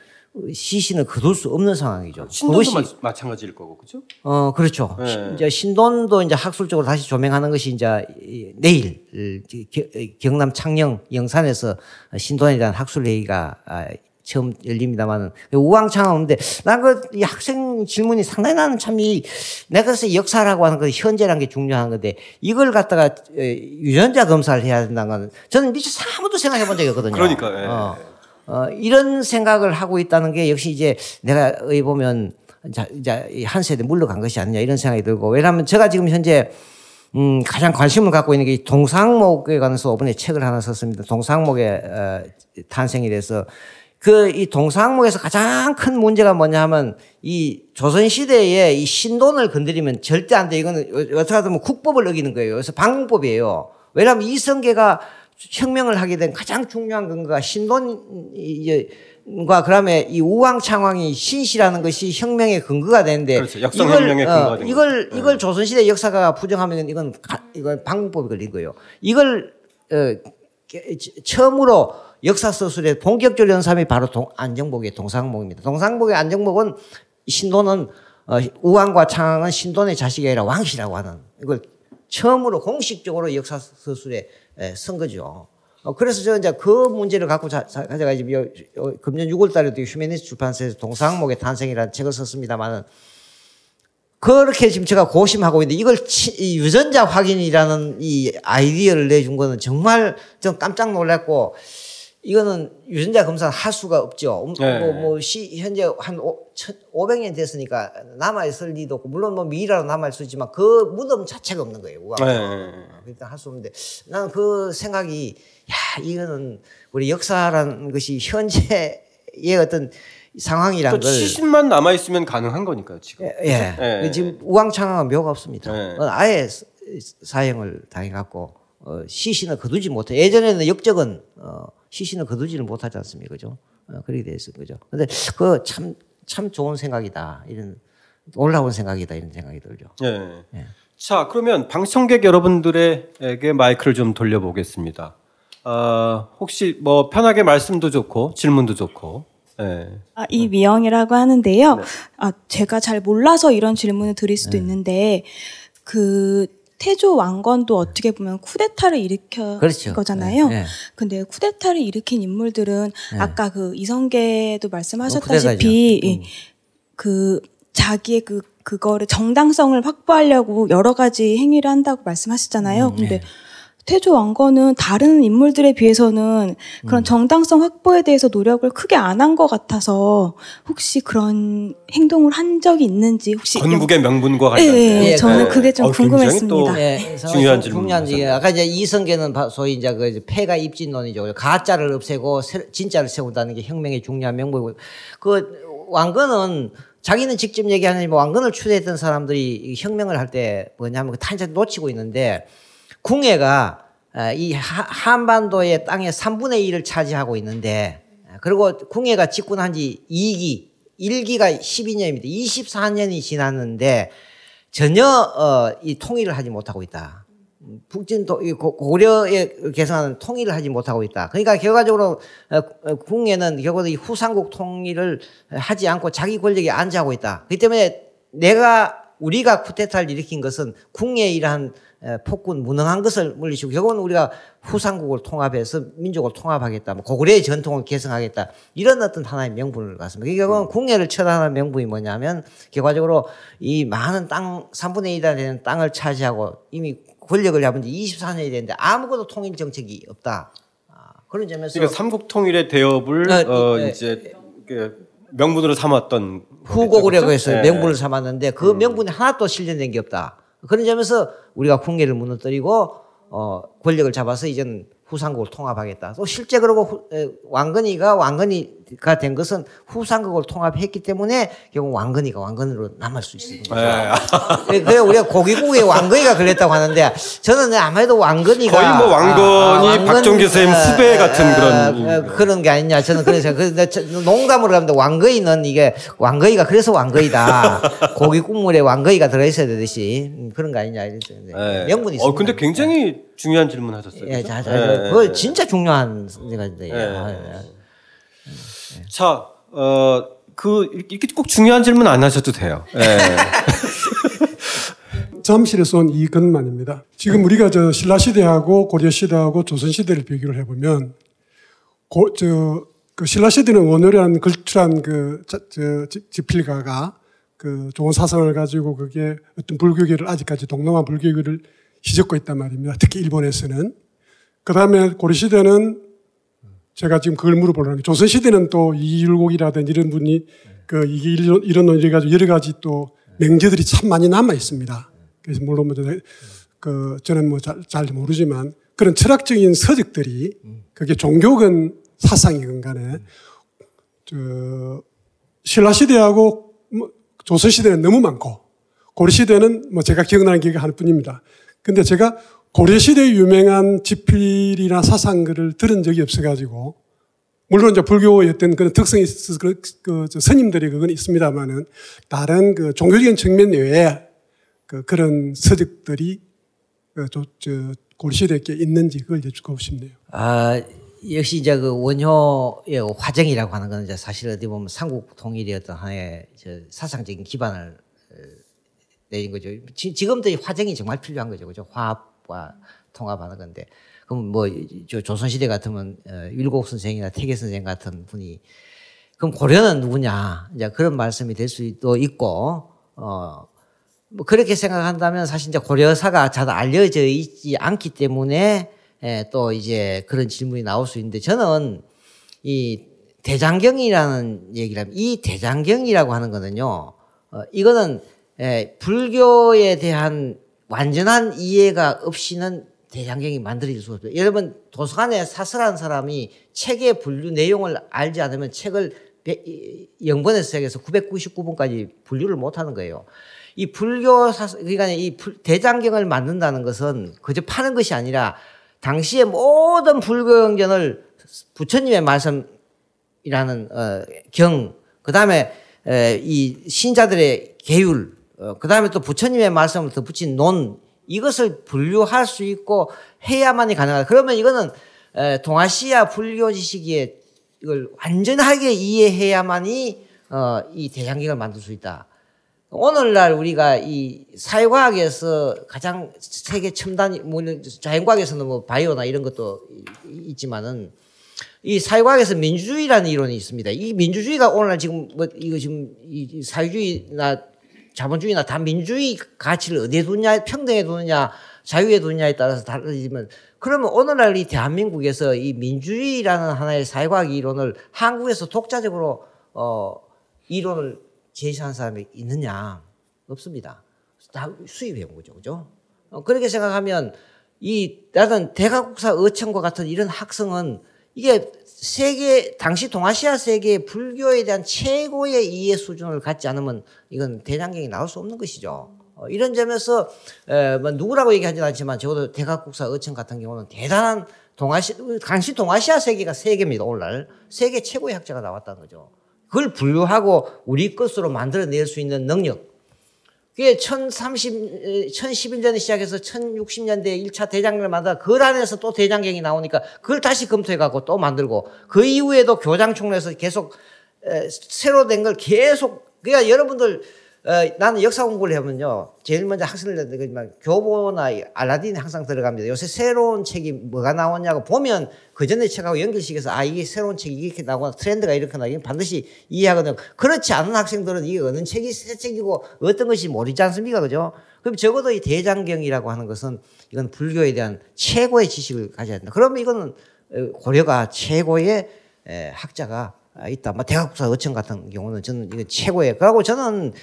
시신을 거둘 수 없는 상황이죠. 신돈도 그것이 마, 마찬가지일 거고 그죠? 어 그렇죠. 네. 시- 이제 신돈도 이제 학술적으로 다시 조명하는 것이 이제 이- 내일 이- 겨- 경남 창녕 영산에서 신돈에 대한 학술 회의가 아, 처음 열립니다만은 우왕창 하는데 난그이 학생 질문이 상당히 나는 참 이 내가 그래서 역사라고 하는 그 현재라는 게 중요한 건데 이걸 갖다가 에, 유전자 검사를 해야 된다는 건 저는 미처 아무도 생각해 본 적이 없거든요. 그러니까, 예. 어. 어, 이런 생각을 하고 있다는 게 역시 이제 내가 의 보면 자, 이한 세대 물러간 것이 아니냐 이런 생각이 들고 왜냐하면 제가 지금 현재 음, 가장 관심을 갖고 있는 게 동상목에 관해서 이번에 책을 하나 썼습니다. 동상목의 어, 탄생에 대해서 그 이 동상목에서 가장 큰 문제가 뭐냐 하면 이 조선 시대에 이 신돈을 건드리면 절대 안 돼. 이거는 어떻게 하면 국법을 어기는 거예요. 그래서 방법이에요. 왜냐하면 이성계가 혁명을 하게 된 가장 중요한 근거가 신돈과 그다음에 이 우왕창왕이 신시라는 것이 혁명의 근거가 되는데 그렇죠. 역성혁명의 이걸, 근거가 어, 된 이걸 거죠. 이걸 조선시대 역사가 부정하면 이건 가, 이건 방법이 걸린 거예요. 이걸 어, 게- 처음으로 역사 서술의 본격적 연삼이 바로 동, 안정복의 동상목입니다. 동상복의 안정복은 신도는 어, 우왕과 창왕은 신돈의 자식이 아니라 왕씨라고 하는 이걸 처음으로 공식적으로 역사 서술에 에, 쓴 거죠. 어, 그래서 저 이제 그 문제를 갖고 자, 자, 가져가 지금 요- 요- 금년 6월 달에도 휴메니스트 출판사에서 동상목의 탄생이라는 책을 썼습니다만은 그렇게 지금 제가 고심하고 있는데 이걸 치, 이 유전자 확인이라는 이 아이디어를 내준 거는 정말 좀 깜짝 놀랐고 이거는 유전자 검사는 할 수가 없죠. 음, 네. 뭐, 뭐, 시, 현재 한 오, 500년 됐으니까 남아있을 리도 없고, 물론 뭐 미라로 남아있을 수 있지만 그 무덤 자체가 없는 거예요. 우와. 네. 일단 할 수 없는데 나는 그 생각이 야 이거는 우리 역사라는 것이 현재의 어떤 상황이란 또걸 70만 남아 있으면 가능한 거니까요, 지금. 예, 예. 그 지금 우왕창왕한 묘가 없습니다. 예. 어, 아예 사- 사형을 당해갖고 어, 시신을 거두지 못해. 예전에는 역적은 어, 시신을 거두지를 못하지 않습니까, 그죠? 어, 그렇게 돼 있어, 그죠? 근데 그참참 좋은 생각이다 이런 올라온 생각이다 이런 생각이 들죠. 예. 자, 그러면 방청객 여러분들에게 마이크를 좀 돌려보겠습니다. 어, 혹시 뭐 편하게 말씀도 좋고 질문도 좋고. 예. 아, 이 미영이라고 하는데요. 아, 제가 잘 몰라서 이런 질문을 드릴 수도 있는데 그 태조 왕건도 어떻게 보면 쿠데타를 일으켜 그렇죠. 거잖아요. 예, 예. 근데 쿠데타를 일으킨 인물들은 아까 그 이성계도. 말씀하셨다시피 예, 그 자기의 그 그거를 정당성을 확보하려고 여러 가지 행위를 한다고 말씀하셨잖아요. 근데 태조 왕건은 다른 인물들에 비해서는 그런 정당성 확보에 대해서 노력을 크게 안 한 것 같아서 혹시 그런 행동을 한 적이 있는지 혹시 건국의 명분과 예, 관련된. 예, 예, 저는 그- 그게 좀 어, 궁금했습니다. 또- 예, 중요한 중요한 질문입니다. 지 아까 이제 이성계는 바- 소위 이제 그 이제 폐가 입진론이죠. 가짜를 없애고 새- 진짜를 세운다는 게 혁명의 중요한 명분이고 그 왕건은 자기는 직접 얘기하는 뭐 왕건을 추대했던 사람들이 이 혁명을 할 때 뭐냐면 그 탄전 놓치고 있는데 궁예가 아, 이 하- 한반도의 땅의 3분의 1을 차지하고 있는데 아, 그리고 궁예가 집권한 지 2기, 1기가 12년입니다. 24년이 지났는데 전혀 어, 이 통일을 하지 못하고 있다. 북진 고려에 개성하는 통일을 하지 못하고 있다. 그러니까 결과적으로 어, 어, 궁예는 결국은 이 후삼국 통일을 하지 않고 자기 권력에 안지하고 있다. 그렇기 때문에 내가 우리가 쿠데타를 일으킨 것은 궁예이란 에, 폭군 무능한 것을 물리치고 결국은 우리가 후삼국을 통합해서 민족을 통합하겠다. 뭐 고구려의 전통을 개성하겠다. 이런 어떤 하나의 명분을 갖습니다. 결국은 궁예를 처단하는 명분이 뭐냐면 결과적으로 이 많은 땅 3분의 1이나 되는 땅을 차지하고 이미 권력을 잡은 지 24년이 됐는데 아무것도 통일 정책이 없다. 아, 그런 점에서 그러니까 삼국 통일의 대업을 어, 어, 예, 이제 그 명분으로 삼았던 해서 그렇죠? 명분을 삼았는데 그 명분이 하나도 실현된 게 없다. 그런 점에서 우리가 궁예를 무너뜨리고 어, 권력을 잡아서 이제는 후삼국을 통합하겠다. 또 실제 그러고 왕건이가 왕건이가 된 것은 후삼국을 통합했기 때문에 결국 왕건이가 왕건으로 남을 수 거죠. 예. 예, 그래 우리가 고기국에 왕건이가 그랬다고 하는데 저는 아무래도 왕건이가 거의 뭐 왕건이 왕건- 박정기 선생님 어, 후배 같은 어, 그런. 그런 게 아니냐 저는 그래서 저- 농담으로 하는데 왕거이는 이게 왕거이가 그래서 왕거이다 고기 국물에 왕거이가 들어있어야 되듯이 음, 그런 거 아니냐 이랬는데 예. 명분이 있습니다. 어, 근데 굉장히 중요한 질문 하셨어요. 예? 자, 자, 예, 그거 예. 진짜 중요한 생각인데. 예. 아, 예. 자, 어, 그 이렇게 꼭 중요한 질문 안 하셔도 돼요. 예. 잠실에서 온 이근만입니다. 지금 우리가 저 신라 시대하고 고려 시대하고 조선 시대를 비교를 해보면 고, 저, 그 신라 시대는 원효란 걸출한 그 자- 저, 지- 지필가가 그 좋은 사상을 가지고 그게 어떤 불교계를 아직까지 동남아 불교계를 휘젓고 있단 말입니다. 특히 일본에서는. 그 다음에 고려 시대는 제가 지금 그걸 물어보려는 게 조선 시대는 또 이율곡이라든지 이런 분이 그 이런 이런 논리 가지고 여러 가지 또 명제들이 참 많이 남아 있습니다. 그래서 물론 뭐 저- 그 저는 뭐잘 모르지만 그런 철학적인 서적들이 그게 종교건 사상이건 간에 저 신라 시대하고 뭐 조선 시대는 너무 많고 고려 시대는 뭐 제가 기억나는 게 하나뿐입니다. 근데 제가 고려 시대에 유명한 지필이나 사상글을 들은 적이 없어가지고 물론 이제 불교의 어떤 그런 특성이 있어서 그, 그, 저 스님들이 그건 있습니다만은 다른 그 종교적인 측면 외에 그 그런 서적들이 그 저, 저 고려 시대에 있는지 그걸 여쭙고 싶네요. 아, 역시 이제 그 원효의 화정이라고 하는 건 이제 사실 어디 보면 삼국 어떤 하나의 저 사상적인 기반을 어, 내린 거죠. 지, 지금도 이 화정이 정말 필요한 거죠. 그죠? 화합과 통합하는 건데 그럼 뭐 저 조선시대 같으면 어, 율곡 선생이나 태계 선생 같은 분이 그럼 고려는 누구냐 이제 그런 말씀이 될 수도 있고 어. 뭐 그렇게 생각한다면 사실 이제 고려사가 잘 알려져 있지 않기 때문에 예, 또 이제 그런 질문이 나올 수 있는데 저는 이 대장경이라는 얘기를 하면 이 대장경이라고 하는 거는요. 어, 이거는 예, 불교에 대한 완전한 이해가 없이는 대장경이 만들어질 수가 없어요. 여러분 도서관에 사설한 사람이 책의 분류 내용을 알지 않으면 책을 0번에서 시작해서 999번까지 분류를 못 하는 거예요. 이 불교 사 그러니까 이 대장경을 만든다는 것은 그저 파는 것이 아니라 당시의 모든 불교 경전을 부처님의 말씀이라는 어, 경, 그 다음에 이 신자들의 계율, 어, 그 다음에 또 부처님의 말씀을 덧붙인 논, 이것을 분류할 수 있고 해야만이 가능하다. 그러면 이거는 에, 동아시아 불교 지식에 이걸 완전하게 이해해야만이 어, 이 대장경을 만들 수 있다. 오늘날 우리가 이 사회과학에서 가장 세계 첨단, 뭐 자연과학에서는 뭐 바이오나 이런 것도 있지만은 이 사회과학에서 민주주의라는 이론이 있습니다. 이 민주주의가 오늘날 지금 뭐 이거 지금 이 사회주의나 자본주의나 다 민주주의 가치를 어디에 두느냐, 평등에 두느냐, 자유에 두느냐에 따라서 다르지만 그러면 오늘날 이 대한민국에서 이 민주주의라는 하나의 사회과학 이론을 한국에서 독자적으로 어 이론을 제시한 사람이 있느냐? 없습니다. 다 수입해 온 거죠. 그죠? 어, 그렇게 생각하면 이 나는 대가국사 어천과 같은 이런 학성은 이게 세계 당시 동아시아 세계 불교에 대한 최고의 이해 수준을 갖지 않으면 이건 대장경이 나올 수 없는 것이죠. 어, 이런 점에서 에, 뭐 누구라고 얘기하지 않지만 적어도 대각국사 어천 같은 경우는 대단한 동아시 당시 동아시아 세계가 세계입니다. 오늘날 세계 최고의 학자가 나왔다는 거죠. 그걸 분류하고 우리 것으로 만들어낼 수 있는 능력. 그게 1030, 1011년에 시작해서 1060년대에 1차 대장경을 만들어 그 안에서 또 대장경이 나오니까 그걸 다시 검토해갖고 또 만들고 그 이후에도 교장총회에서 계속 새로 된 걸 계속 그러니까 여러분들 어, 나는 역사 공부를 해보면요. 제일 먼저 학생들 막 교보나 알라딘에 항상 들어갑니다. 요새 새로운 책이 뭐가 나왔냐고 보면 그 전에 책하고 연결시켜서 아 이게 새로운 책이 이렇게 나오거나 트렌드가 이렇게 나오면 반드시 이해하거든요. 그렇지 않은 학생들은 이게 어느 책이 새 책이고 어떤 것이 모르지 않습니까? 그죠? 그럼 적어도 이 대장경이라고 하는 것은 이건 불교에 대한 최고의 지식을 가져야 된다. 그러면 이거는 고려가 최고의 학자가 아, 있다. 뭐 대각국사 의천 같은 경우는 저는 이거 최고예요. 그리고 저는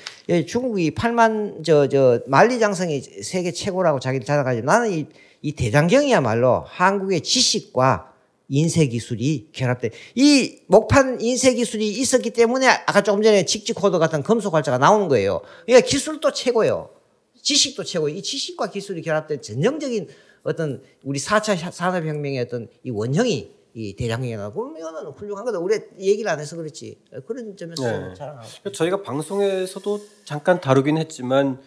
중국이 8만 저 저 만리장성이 세계 최고라고 자기를 자랑하지 나는 이, 이 대장경이야말로 한국의 지식과 인쇄 기술이 결합돼. 이 목판 인쇄 기술이 있었기 때문에 아까 조금 전에 직지 코드 같은 금속 활자가 나오는 거예요. 그러니까 기술도 최고예요. 지식도 최고. 이 지식과 기술이 결합된 전형적인 어떤 우리 4차 산업혁명의 어떤 이 원형이 이 대장경이나 그러면 훌륭한 거다. 우리 얘기를 안 해서 그렇지. 그런 점에서 네. 자랑하고. 저희가 방송에서도 잠깐 다루긴 했지만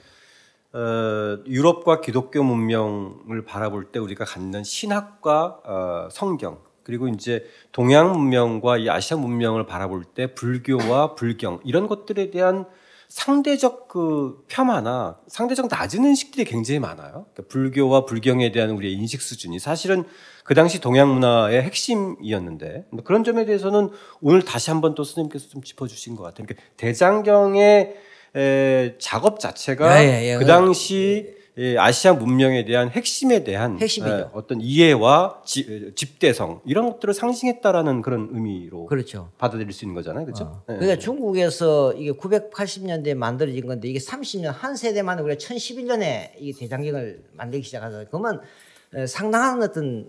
어, 유럽과 기독교 문명을 바라볼 때 우리가 갖는 신학과 어, 성경 그리고 이제 동양 문명과 이 아시아 문명을 바라볼 때 불교와 불경 이런 것들에 대한 상대적 그 폄하나 상대적 낮은 인식들이 굉장히 많아요. 그러니까 불교와 불경에 대한 우리의 인식 수준이 사실은 그 당시 동양 문화의 핵심이었는데 뭐 그런 점에 대해서는 오늘 다시 한번 또 스님께서 좀 짚어주신 것 같아요. 그러니까 대장경의 에, 작업 자체가 예, 예, 예. 그 당시 예, 아시아 문명에 대한 핵심에 대한 에, 어떤 이해와 지, 집대성 이런 것들을 상징했다라는 그런 의미로 그렇죠. 받아들일 수 있는 거잖아요, 그렇죠? 어. 네. 그러니까 중국에서 이게 980년대에 만들어진 건데 이게 30년 한 세대 만에 우리가 1011년에 이 대장경을 만들기 시작하잖아요. 그러면 상당한 어떤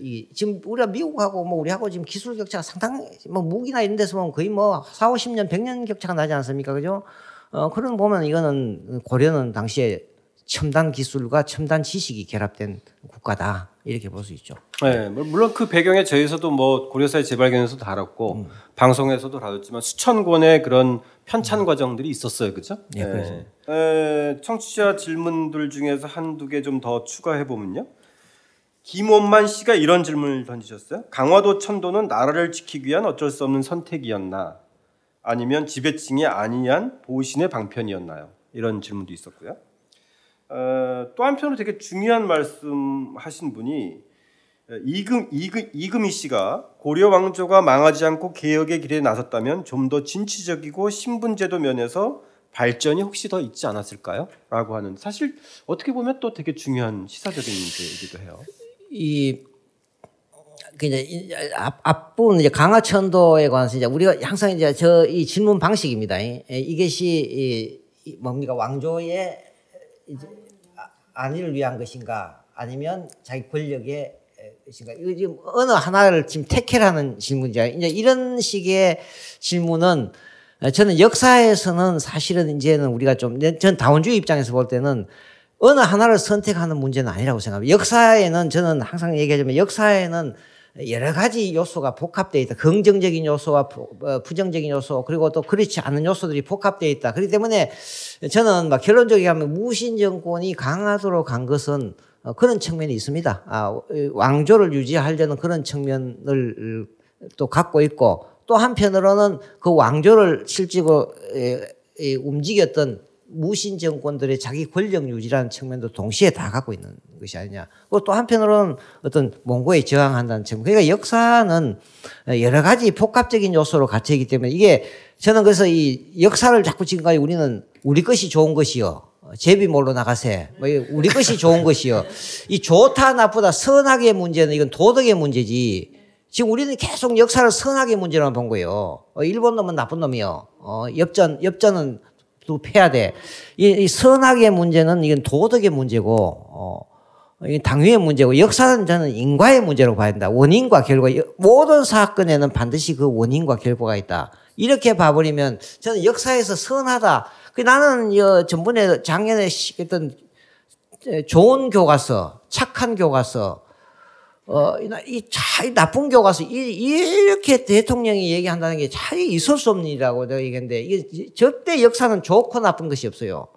이 지금 우리가 미국하고 뭐 우리하고 지금 기술 격차가 상당히 뭐 무기나 이런 데서 보면 거의 뭐 4, 50년, 100년 격차가 나지 않습니까? 그죠? 어, 그런 보면 이거는 고려는 당시에 첨단 기술과 첨단 지식이 결합된 국가다. 이렇게 볼 수 있죠. 네, 뭐 물론 그 배경에 저희에서도 뭐 고려사의 재발견에서도 다뤘고 음. 방송에서도 다뤘지만 수천 권의 그런 편찬 음. 과정들이 있었어요, 그렇죠? 네, 그렇죠. 네. 청취자 질문들 중에서 한두 개 좀 더 추가해 보면요. 김원만 씨가 이런 질문을 던지셨어요. 강화도 천도는 나라를 지키기 위한 어쩔 수 없는 선택이었나? 아니면 지배층이 아니한 보신의 방편이었나요? 이런 질문도 있었고요. 어, 또 한편으로 되게 중요한 말씀하신 분이 어, 이금 이금 이금희 씨가 고려 왕조가 망하지 않고 개혁의 길에 나섰다면 좀 더 진취적이고 신분제도 면에서 발전이 혹시 더 있지 않았을까요?라고 하는 사실 어떻게 보면 또 되게 중요한 시사적인 문제이기도 해요. 이 그냥 이 앞, 앞부분 이제 강화천도에 관해서 이제 우리가 항상 이제 저 이 질문 방식입니다. 이- 이것이 이, 이 뭡니까 왕조의 이제 아- 안위를 위한 것인가 아니면 자기 권력의 것인가 이거 지금 어느 하나를 지금 택해라는 질문이죠. 이제 이런 식의 질문은 저는 역사에서는 사실은 이제는 우리가 좀 전 다원주의 입장에서 볼 때는 어느 하나를 선택하는 문제는 아니라고 생각합니다. 역사에는 저는 항상 얘기하자면 역사에는 여러 가지 요소가 복합되어 있다. 긍정적인 요소와 부- 어, 부정적인 요소 그리고 또 그렇지 않은 요소들이 복합되어 있다. 그렇기 때문에 저는 막 결론적으로 하면 무신 정권이 강화도로 간 것은 어, 그런 측면이 있습니다. 아, 왕조를 유지하려는 그런 측면을 또 갖고 있고 또 한편으로는 그 왕조를 실제로 움직였던 무신 정권들의 자기 권력 유지라는 측면도 동시에 다 갖고 있는 것이 아니냐. 그리고 또 한편으로는 어떤 몽고에 저항한다는 측면. 그러니까 역사는 여러 가지 복합적인 요소로 갇혀 있기 때문에 이게 저는 그래서 이 역사를 자꾸 지금까지 우리는 우리 것이 좋은 것이요. 제비 몰로 나가세. 뭐 우리 것이 좋은 것이요. 이 좋다 나쁘다 선악의 문제는 이건 도덕의 문제지. 지금 우리는 계속 역사를 선악의 문제로만 본 거예요. 어, 일본 놈은 나쁜 놈이요. 어, 엽전 엽전은 또 패야 돼. 이, 이 선악의 문제는 이건 도덕의 문제고, 어, 이 당위의 문제고, 역사는 저는 인과의 문제로 봐야 된다. 원인과 결과. 모든 사건에는 반드시 그 원인과 결과가 있다. 이렇게 봐버리면 저는 역사에서 선하다. 그 나는 여 전번에 작년에 어떤 좋은 교과서, 착한 교과서, 어, 이, 나- 이, 차, 이 나쁜 교과서, 이, 이렇게 대통령이 얘기한다는 게참 있을 수 없는 일이라고 내가 얘기했는데, 이게 절대 역사는 좋고 나쁜 것이 없어요.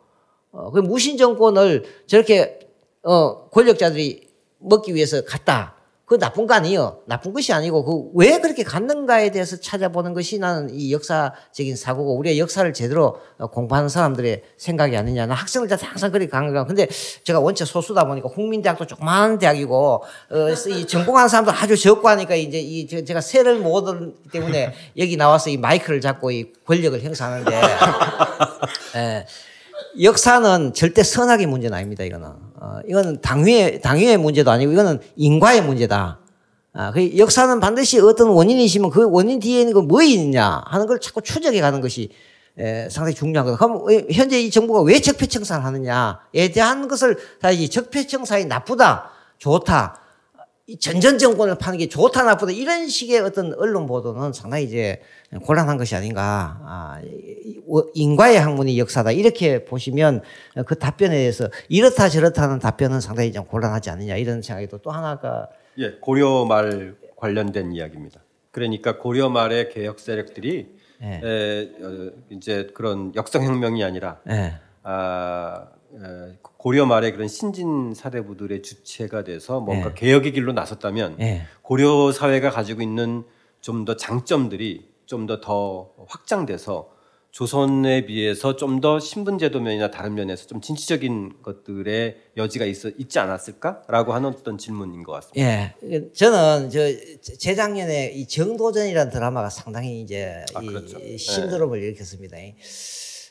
어, 그 무신 정권을 저렇게, 어, 권력자들이 먹기 위해서 갔다. 그 나쁜 거 아니에요. 나쁜 것이 아니고, 그 왜 그렇게 갔는가에 대해서 찾아보는 것이 나는 이 역사적인 사고고, 우리가 역사를 제대로 어, 공부하는 사람들의 생각이 아니냐. 나 학생들한테 항상 그렇게 강조하고, 근데 제가 원체 소수다 보니까 국민대학도 조그마한 대학이고, 어, 이 전공하는 사람도 아주 적고 하니까 이제 이 제- 제가 세를 못 얻기 때문에 여기 나와서 이 마이크를 잡고 이 권력을 행사하는데, 예. 역사는 절대 선악의 문제는 아닙니다. 이거는 어, 이거는 당위의 당위의 문제도 아니고 이거는 인과의 문제다. 아, 그 역사는 반드시 어떤 원인이 있으면 그 원인 뒤에 있는 거 뭐 있느냐 하는 걸 자꾸 추적해 가는 것이 에, 상당히 중요한 거다. 그럼 왜- 현재 이 정부가 왜 적폐청산을 하느냐에 대한 것을 다시 적폐청산이 나쁘다, 좋다, 이 전전 정권을 파는 게 좋다 나쁘다 이런 식의 어떤 언론 보도는 상당히 이제 곤란한 것이 아닌가. 아, 인과의 학문이 역사다 이렇게 보시면 그 답변에 대해서 이렇다 저렇다는 답변은 상당히 좀 곤란하지 않느냐 이런 생각이 또, 또 하나가 예, 고려 말 관련된 이야기입니다. 그러니까 고려 말의 개혁 세력들이 예. 에, 어, 이제 그런 역성혁명이 아니라 예. 아, 에, 고려 말의 그런 신진 사대부들의 주체가 돼서 뭔가 예. 개혁의 길로 나섰다면 예. 고려 사회가 가지고 있는 좀 더 장점들이 좀더더 확장돼서 조선에 비해서 좀 더 신분제도 면이나 다른 면에서 좀 진취적인 것들의 여지가 있어 있지 않았을까라고 하는 어떤 질문인 것 같습니다. 예, 저는 저 재작년에 이 정도전이라는 드라마가 상당히 이제 아, 이 그렇죠. 신드롬을 일으켰습니다.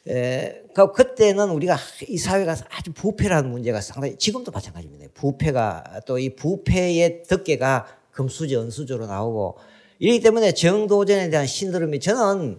에, 그 그때는 우리가 이 사회가 아주 부패라는 문제가 상당히 지금도 마찬가지입니다. 부패가 또 이 부패의 덮개가 금수저, 은수저로 나오고 이렇기 때문에 정도전에 대한 신드롬이 저는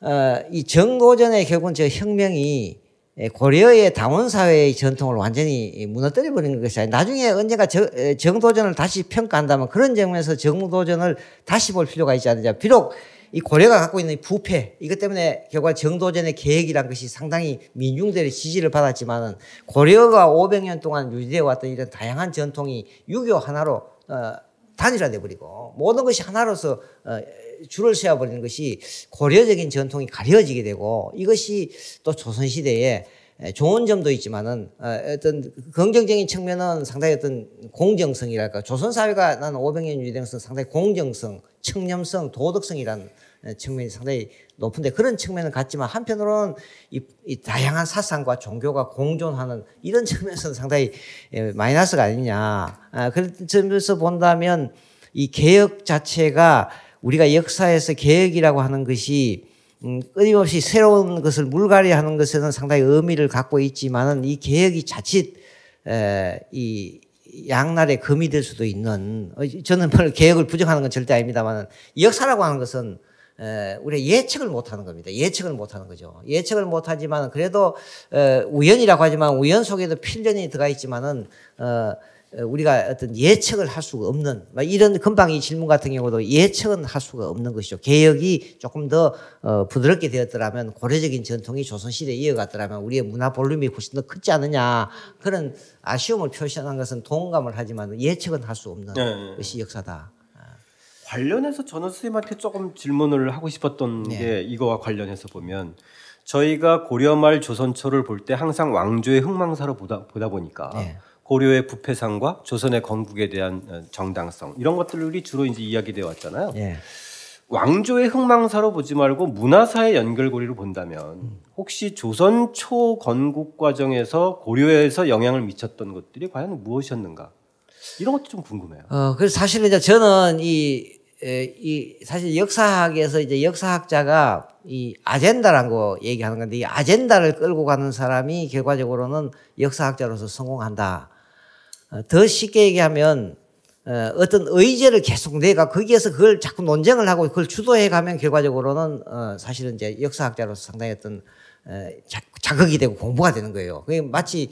어, 이 정도전의 결국은 저 혁명이 예, 고려의 당원 사회의 전통을 완전히 무너뜨려 버리는 것이 아니라 나중에 언젠가 저- 에, 정도전을 다시 평가한다면 그런 점에서 정도전을 다시 볼 필요가 있지 않느냐. 비록 이 고려가 갖고 있는 이 부패 이것 때문에 결과 정도전의 계획이란 것이 상당히 민중들의 지지를 받았지만은 고려가 500년 동안 유지되어 왔던 이런 다양한 전통이 유교 하나로 어, 단일화돼 버리고 모든 것이 하나로서 어, 줄을 세워 버리는 것이 고려적인 전통이 가려지게 되고 이것이 또 조선 시대에 에, 좋은 점도 있지만은 어, 어떤 긍정적인 측면은 상당히 어떤 공정성이랄까. 조선 사회가 나는 500년 유지된 것은 상당히 공정성, 청렴성, 도덕성이라는 측면이 상당히 높은데 그런 측면은 같지만 한편으로는 이, 이 다양한 사상과 종교가 공존하는 이런 측면에서는 상당히 예, 마이너스가 아니냐. 아, 그런 점에서 본다면 이 개혁 자체가 우리가 역사에서 개혁이라고 하는 것이 음, 끊임없이 새로운 것을 물갈이하는 것에는 상당히 의미를 갖고 있지만은 이 개혁이 자칫 에, 이 양날의 금이 될 수도 있는 어, 저는 별 개혁을 부정하는 건 절대 아닙니다만 역사라고 하는 것은 에, 우리가 예측을 못하는 겁니다. 예측을 못하는 거죠. 예측을 못하지만 그래도 에, 우연이라고 하지만 우연 속에도 필연이 들어가 있지만은 어, 우리가 어떤 예측을 할 수가 없는 이런 금방 이 질문 같은 경우도 예측은 할 수가 없는 것이죠. 개혁이 조금 더 어, 부드럽게 되었더라면 고려적인 전통이 조선시대에 이어갔더라면 우리의 문화 볼륨이 훨씬 더 크지 않느냐 그런 아쉬움을 표시하는 것은 동감을 하지만 예측은 할 수 없는 네. 것이 역사다. 관련해서 저는 선생님한테 조금 질문을 하고 싶었던 네. 게 이거와 관련해서 보면 저희가 고려 말 조선초를 볼 때 항상 왕조의 흥망사로 보다, 보다 보니까 네. 고려의 부패상과 조선의 건국에 대한 어, 정당성 이런 것들이 주로 이제 이야기되어 왔잖아요. 예. 왕조의 흥망사로 보지 말고 문화사의 연결고리로 본다면 혹시 조선 초 건국 과정에서 고려에서 영향을 미쳤던 것들이 과연 무엇이었는가 이런 것도 좀 궁금해요. 어, 그래서 사실은 이제 저는 이, 에, 이, 사실 역사학에서 이제 역사학자가 이 아젠다라는 거 얘기하는 건데 이 아젠다를 끌고 가는 사람이 결과적으로는 역사학자로서 성공한다. 어, 더 쉽게 얘기하면 어, 어떤 의제를 계속 내가 거기에서 그걸 자꾸 논쟁을 하고 그걸 주도해 가면 결과적으로는 어, 사실은 이제 역사학자로서 상당히 어떤 자극이 되고 공부가 되는 거예요. 그게 마치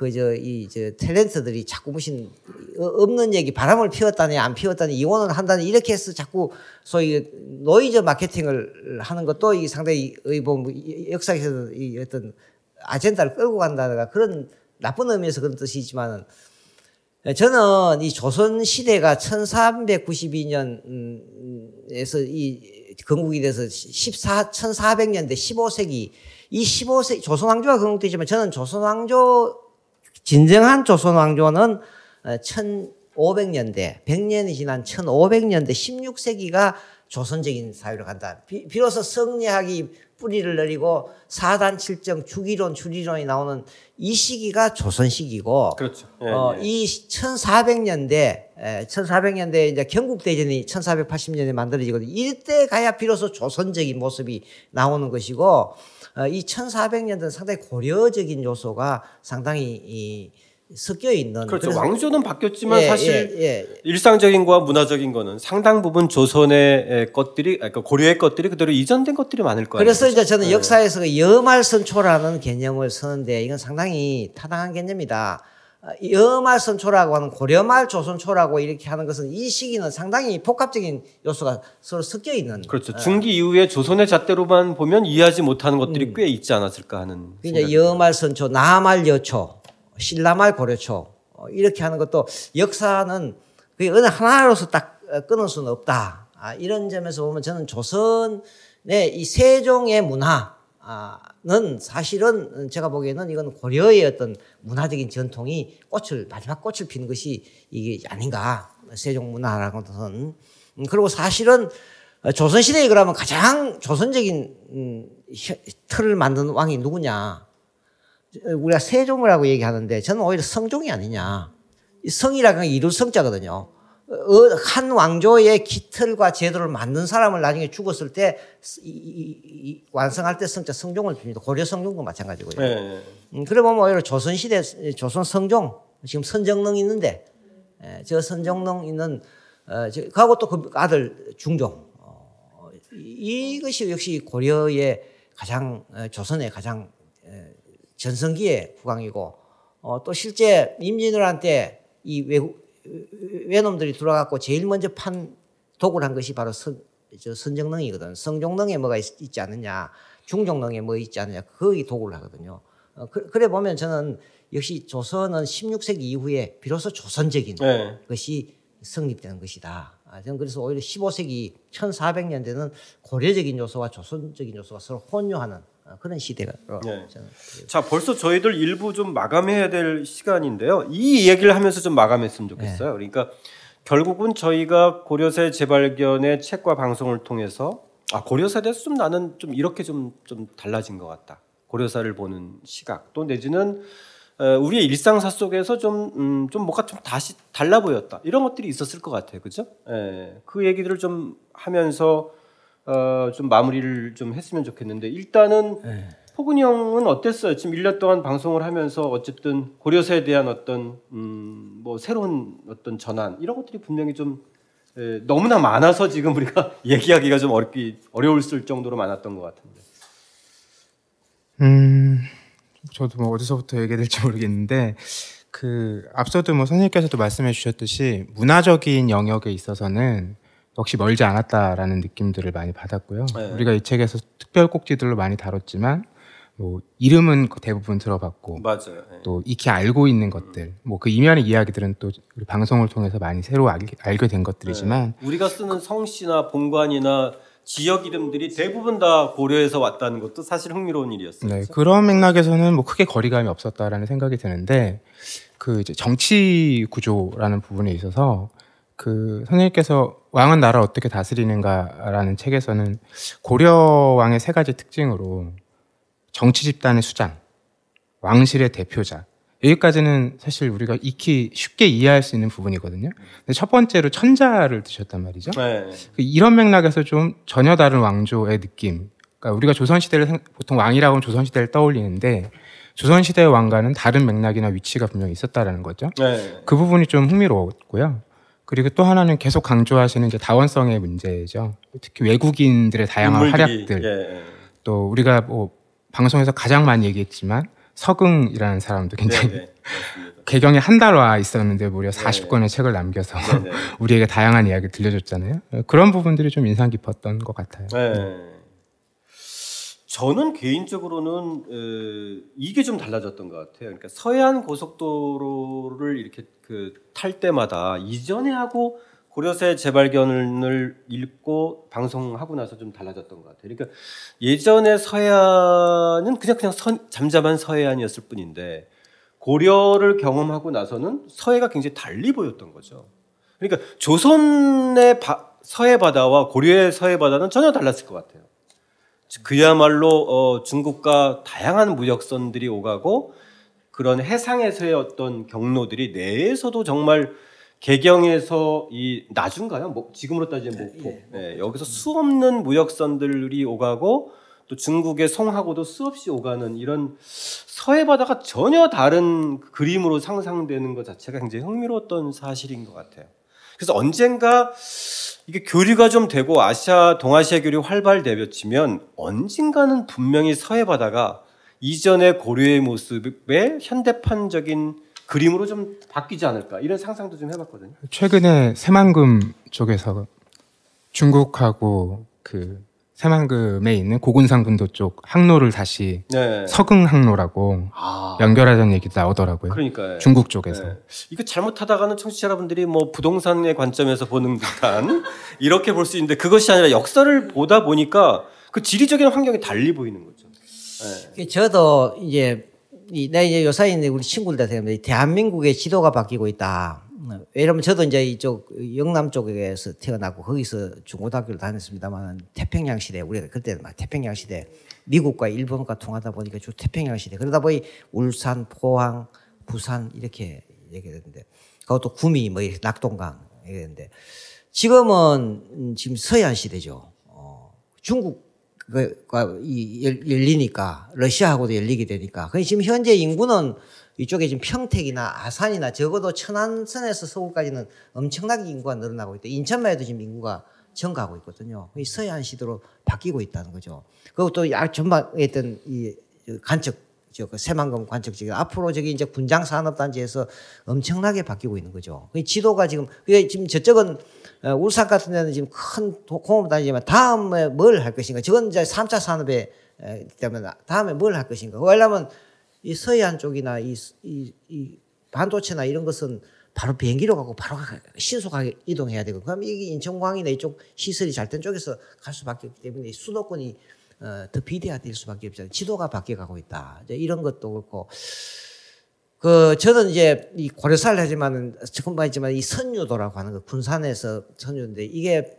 그저이저 탤런트들이 자꾸 무슨 어, 없는 얘기 바람을 피웠다니 안 피웠다니 이혼을 한다니 이렇게 해서 자꾸 소위 노이즈 마케팅을 하는 것도 이 상당히 의뭐 역사에서 이 어떤 아젠다를 끌고 간다든가 그런 나쁜 의미에서 그런 뜻이 있지만은 저는 이 조선 시대가 1392년에서 이 건국이 돼서 14 1400년대 15세기 이 15세기 조선 왕조가 건국되지만 저는 조선 왕조 진정한 조선 왕조는 1500년대 100년이 지난 1500년대 16세기가 조선적인 사회로 간다. 비, 비로소 성리학이 뿌리를 내리고 사단 칠정 주기론 주리론이 나오는 이 시기가 조선 시기고 그렇죠. 예, 어, 예. 이 1400년대, 1400년대 이제 경국 대전이 1480년에 만들어지거든요. 이때 가야 비로소 조선적인 모습이 나오는 것이고, 어, 이 1400년대는 상당히 고려적인 요소가 상당히 이, 섞여 있는. 그렇죠. 왕조는 바뀌었지만 예, 사실 예, 예. 일상적인 거와 문화적인 거는 상당 부분 조선의 것들이 그러니까 고려의 것들이 그대로 이전된 것들이 많을 거예요. 그래서 이제 저는 네. 역사에서 그 여말선초라는 개념을 쓰는데 이건 상당히 타당한 개념이다. 어, 여말 선초라고 하는 고려말 조선초라고 이렇게 하는 것은 이 시기는 상당히 복합적인 요소가 서로 섞여 있는. 그렇죠. 중기 이후에 조선의 잣대로만 보면 이해하지 못하는 것들이 음. 꽤 있지 않았을까 하는. 이제 생각이 여말 선초, 나말 여초, 신라말 고려초 어, 이렇게 하는 것도 역사는 그 어느 하나로서 딱 어, 끊을 수는 없다. 아, 이런 점에서 보면 저는 조선의 이 세종의 문화 는 사실은 제가 보기에는 이건 고려의 어떤 문화적인 전통이 꽃을 마지막 꽃을 핀 것이 이게 아닌가 세종 문화라는 것은 음, 그리고 사실은 어, 조선 시대에 그러면 가장 조선적인 음, 혀- 틀을 만든 왕이 누구냐? 우리가 세종이라고 얘기하는데 저는 오히려 성종이 아니냐. 이 성이라는 건 이룰 성자거든요. 어, 한 왕조의 기틀과 제도를 만든 사람을 나중에 죽었을 때 이- 이- 이- 완성할 때 성자 성종을 줍니다. 고려 성종도 마찬가지고요. 네. 음, 그래 보면 오히려 조선 시대 조선 성종 지금 선정릉 있는데 에, 저 선정릉 있는 어, 저, 그하고 또 그 아들 중종 어, 이- 이것이 역시 고려의 가장 어, 조선의 가장 에, 전성기의 국왕이고 어, 또 실제 임진왜란 때 이 외국 외놈들이 들어갔고 제일 먼저 판 독을 한 것이 바로 선, 저 선정릉이거든. 성종릉에 뭐가 있, 있지 않느냐, 중종릉에 뭐 있지 않느냐, 거기 독을 하거든요. 어, 그, 래 보면 저는 역시 조선은 16세기 이후에 비로소 조선적인 네. 것이 성립되는 것이다. 아, 저는 그래서 오히려 15세기 1400년대는 고려적인 요소와 조선적인 요소가 서로 혼용하는 어, 그런 시대가 네. 저는 자, 벌써 저희들 일부 좀 마감해야 될 시간인데요. 이 얘기를 하면서 좀 마감했으면 네. 좋겠어요. 그러니까 결국은 저희가 고려세 재발견의 책과 방송을 통해서 아 고려사에서 좀 나는 좀 이렇게 좀좀 달라진 것 같다. 고려사를 보는 시각 또 내지는 어, 우리의 일상사 속에서 좀, 음, 좀 뭔가 좀 다시 달라 보였다. 이런 것들이 있었을 것 같아요. 그죠? 예, 그 얘기들을 좀 하면서, 어, 좀 마무리를 좀 했으면 좋겠는데, 일단은, 포근이 형은 어땠어요? 지금 1년 동안 방송을 하면서 어쨌든 고려사에 대한 어떤, 음, 뭐, 새로운 어떤 전환, 이런 것들이 분명히 좀, 예, 너무나 많아서 지금 우리가 얘기하기가 좀 어렵기, 어려울 정도로 많았던 것 같은데. 음, 저도 뭐 어디서부터 얘기해야 될지 모르겠는데 그 앞서도 뭐 선생님께서도 말씀해 주셨듯이 문화적인 영역에 있어서는 역시 멀지 않았다라는 느낌들을 많이 받았고요. 네. 우리가 이 책에서 특별 꼭지들로 많이 다뤘지만 뭐 이름은 대부분 들어봤고 맞아요. 예. 또 익히 알고 있는 것들 뭐 그 이면의 이야기들은 또 우리 방송을 통해서 많이 새로 알, 알게 된 것들이지만 우리가 쓰는 성씨나 본관이나 지역 이름들이 대부분 다 고려에서 왔다는 것도 사실 흥미로운 일이었어요. 네, 그런 맥락에서는 뭐 크게 거리감이 없었다라는 생각이 드는데 그 이제 정치 구조라는 부분에 있어서 그 선생님께서 왕은 나라를 어떻게 다스리는가라는 책에서는 고려 왕의 세 가지 특징으로 정치 집단의 수장, 왕실의 대표자 여기까지는 사실 우리가 익히 쉽게 이해할 수 있는 부분이거든요. 근데 첫 번째로 천자를 드셨단 말이죠. 네. 그 이런 맥락에서 좀 전혀 다른 왕조의 느낌. 그러니까 우리가 조선 시대를 생- 보통 왕이라고 하면 조선 시대를 떠올리는데 조선 시대의 왕과는 다른 맥락이나 위치가 분명히 있었다라는 거죠. 네. 그 부분이 좀 흥미로웠고요. 그리고 또 하나는 계속 강조하시는 이제 다원성의 문제죠. 특히 외국인들의 다양한 인물들이, 활약들. 예, 예. 또 우리가 뭐 방송에서 가장 많이 얘기했지만 서긍이라는 사람도 굉장히 네, 네. 맞습니다. 개경에 한 달 와 있었는데 무려 40권의 책을 남겨서 네, 네. 우리에게 다양한 이야기 를 들려줬잖아요. 그런 부분들이 좀 인상 깊었던 것 같아요. 네. 저는 개인적으로는 에, 이게 좀 달라졌던 것 같아요. 그러니까 서해안 고속도로를 이렇게 그 탈 때마다 이전에 하고 고려세 재발견을 읽고 방송하고 나서 좀 달라졌던 것 같아요. 그러니까 예전에 서해안은 그냥 그냥 선- 잠잠한 서해안이었을 뿐인데 고려를 경험하고 나서는 서해가 굉장히 달리 보였던 거죠. 그러니까 조선의 바- 서해 바다와 고려의 서해 바다는 전혀 달랐을 것 같아요. 그야말로 어, 중국과 다양한 무역선들이 오가고 그런 해상에서의 어떤 경로들이 내에서도 정말 개경에서 이 나중가요? 뭐 지금으로 따지면 목포. 네, 여기서 수없는 무역선들이 오가고 또 중국의 송하고도 수없이 오가는 이런 서해 바다가 전혀 다른 그림으로 상상되는 것 자체가 굉장히 흥미로웠던 사실인 것 같아요. 그래서 언젠가 이게 교류가 좀 되고 아시아 동아시아 교류 활발되었지면 언젠가는 분명히 서해 바다가 이전의 고려의 모습의 현대판적인 그림으로 좀 바뀌지 않을까 이런 상상도 좀 해봤거든요. 최근에 새만금 쪽에서 중국하고 그 새만금에 있는 고군상군도 쪽 항로를 다시 네. 서궁 항로라고 아, 연결하자는 얘기도 나오더라고요. 그러니까요. 중국 쪽에서. 네. 이거 잘못하다가는 청취자 여러분들이 뭐 부동산의 관점에서 보는 듯한 이렇게 볼 수 있는데 그것이 아니라 역사를 보다 보니까 그 지리적인 환경이 달리 보이는 거죠. 네. 그 저도 이제 이, 내 이제 요사이 있는 우리 친구들 때문에 대한민국의 지도가 바뀌고 있다. 음, 왜냐면 저도 이제 이쪽 영남 쪽에서 태어나고 거기서 중고등학교를 다녔습니다만 태평양 시대 우리가 그때는 막 태평양 시대 미국과 일본과 통하다 보니까 주 태평양 시대 그러다 보니 울산, 포항, 부산 이렇게 얘기했는데 그것도 구미 뭐 낙동강 이랬는데 지금은 음, 지금 서해안 시대죠. 어, 중국 가이 열- 열리니까 러시아하고도 열리게 되니까. 그 지금 현재 인구는 이쪽에 지금 평택이나 아산이나 적어도 천안선에서 서울까지는 엄청나게 인구가 늘어나고 있다. 인천만 해도 지금 인구가 증가하고 있거든요. 이 서해안 시대로 바뀌고 있다는 거죠. 그리고 또 야- 전방에 있던 이 간척 저그 새만금 관측지가 앞으로 저기 이제 군장 산업 단지에서 엄청나게 바뀌고 있는 거죠. 그 지도가 지금 그게 지금 저쪽은 어, 울산 같은 데는 지금 큰 도- 공업 단지지만 다음에 뭘 할 것인가? 저건 이제 3차 산업에 에, 때문에 다음에 뭘 할 것인가? 왜냐하면 이 서해안 쪽이나 이, 이, 이 반도체나 이런 것은 바로 비행기로 가고 바로 가- 신속하게 이동해야 되고 그럼 이게 인천공항이나 이쪽 시설이 잘 된 쪽에서 갈 수밖에 없기 때문에 이 수도권이 어, 더 비대화될 수밖에 없잖아요. 지도가 바뀌어 가고 있다. 이제 이런 것도 그렇고 그 저는 이제 이 고려사를 하지만은 조금 말했지만 이 선유도라고 하는 거 군산에서 선유인데 이게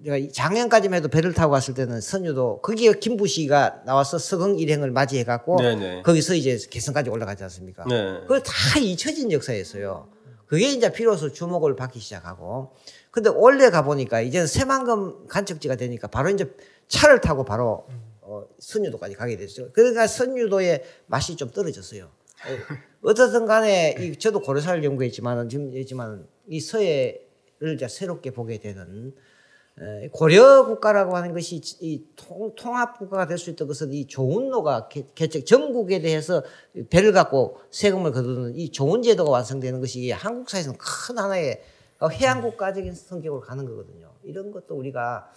내가 작년까지만 해도 배를 타고 갔을 때는 선유도 거기에 김부시가 나와서 서강 일행을 맞이해 갖고 네네. 거기서 이제 개성까지 올라가지 않습니까? 네. 그거 다 잊혀진 역사였어요. 그게 이제 비로소 주목을 받기 시작하고. 근데 원래 가 보니까 이제는 새만금 간척지가 되니까 바로 이제 차를 타고 바로 어, 선유도까지 가게 됐어요. 그러니까 선유도의 맛이 좀 떨어졌어요. 어, 어떻든 간에 이 저도 고려사를 연구했지만은 지금 했지만 이 서해를 이제 새롭게 보게 되는 에, 고려 국가라고 하는 것이 이 통, 통합 국가가 될 수 있던 것은 이 조운로가 개- 개척 전국에 대해서 배를 갖고 세금을 거두는 이 좋은 제도가 완성되는 것이 한국 사회에서는 큰 하나의 어, 해양 국가적인 성격으로 가는 거거든요. 이런 것도 우리가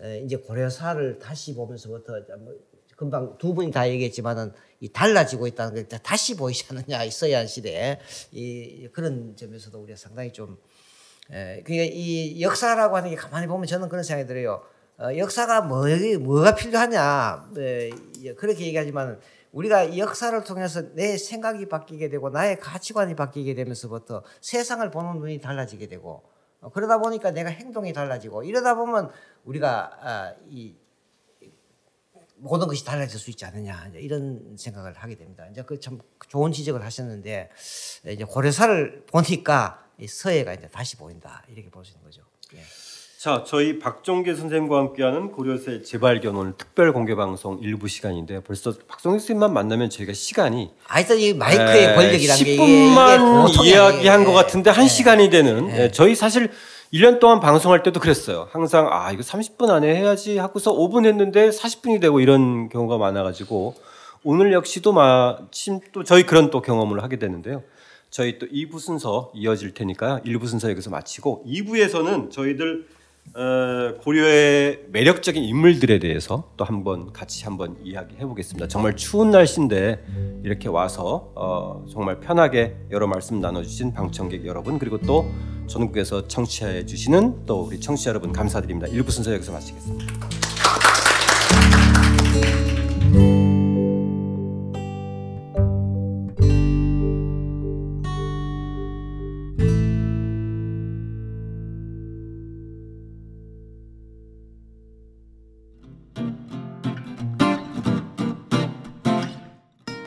에, 이제 고려사를 다시 보면서부터 뭐 금방 두 분이 다 얘기했지만은 이 달라지고 있다는 게 다시 보이지 않느냐 이 서해안 시대에 이 그런 점에서도 우리가 상당히 좀 에, 그러니까 이 역사라고 하는 게 가만히 보면 저는 그런 생각이 들어요. 어, 역사가 뭐, 뭐가 필요하냐. 에, 예, 그렇게 얘기하지만 우리가 이 역사를 통해서 내 생각이 바뀌게 되고 나의 가치관이 바뀌게 되면서부터 세상을 보는 눈이 달라지게 되고 어, 그러다 보니까 내가 행동이 달라지고 이러다 보면 우리가 아, 이 모든 것이 달라질 수 있지 않느냐 이런 생각을 하게 됩니다. 이제 그 참 좋은 지적을 하셨는데 이제 고려사를 보니까 이 서해가 이제 다시 보인다 이렇게 보시는 거죠. 예. 자, 저희 박종계 선생님과 함께하는 고려세 재발견 오늘 특별 공개 방송 일부 시간인데 벌써 박종계 선생님만 만나면 저희가 시간이 하여튼 이 마이크의 이게- 이게 10분만 보통이 이야기한. 것 같은데 한 예. 시간이 되는 예, 저희 사실 1년 동안 방송할 때도 그랬어요. 항상 아 이거 30분 안에 해야지 하고서 5분 했는데 40분이 되고 이런 경우가 많아가지고 오늘 역시도 마침 또 저희 그런 또 경험을 하게 되는데요. 저희 또 2부 순서 이어질 테니까요. 1부 순서 여기서 마치고 2부에서는 저희들 어, 고려의 매력적인 인물들에 대해서 또 한번 같이 한번 이야기해 보겠습니다. 정말 추운 날씨인데 이렇게 와서 어, 정말 편하게 여러 말씀 나눠주신 방청객 여러분 그리고 또 전국에서 청취해 주시는 또 우리 청취자 여러분 감사드립니다. 1부 순서 여기서 마치겠습니다.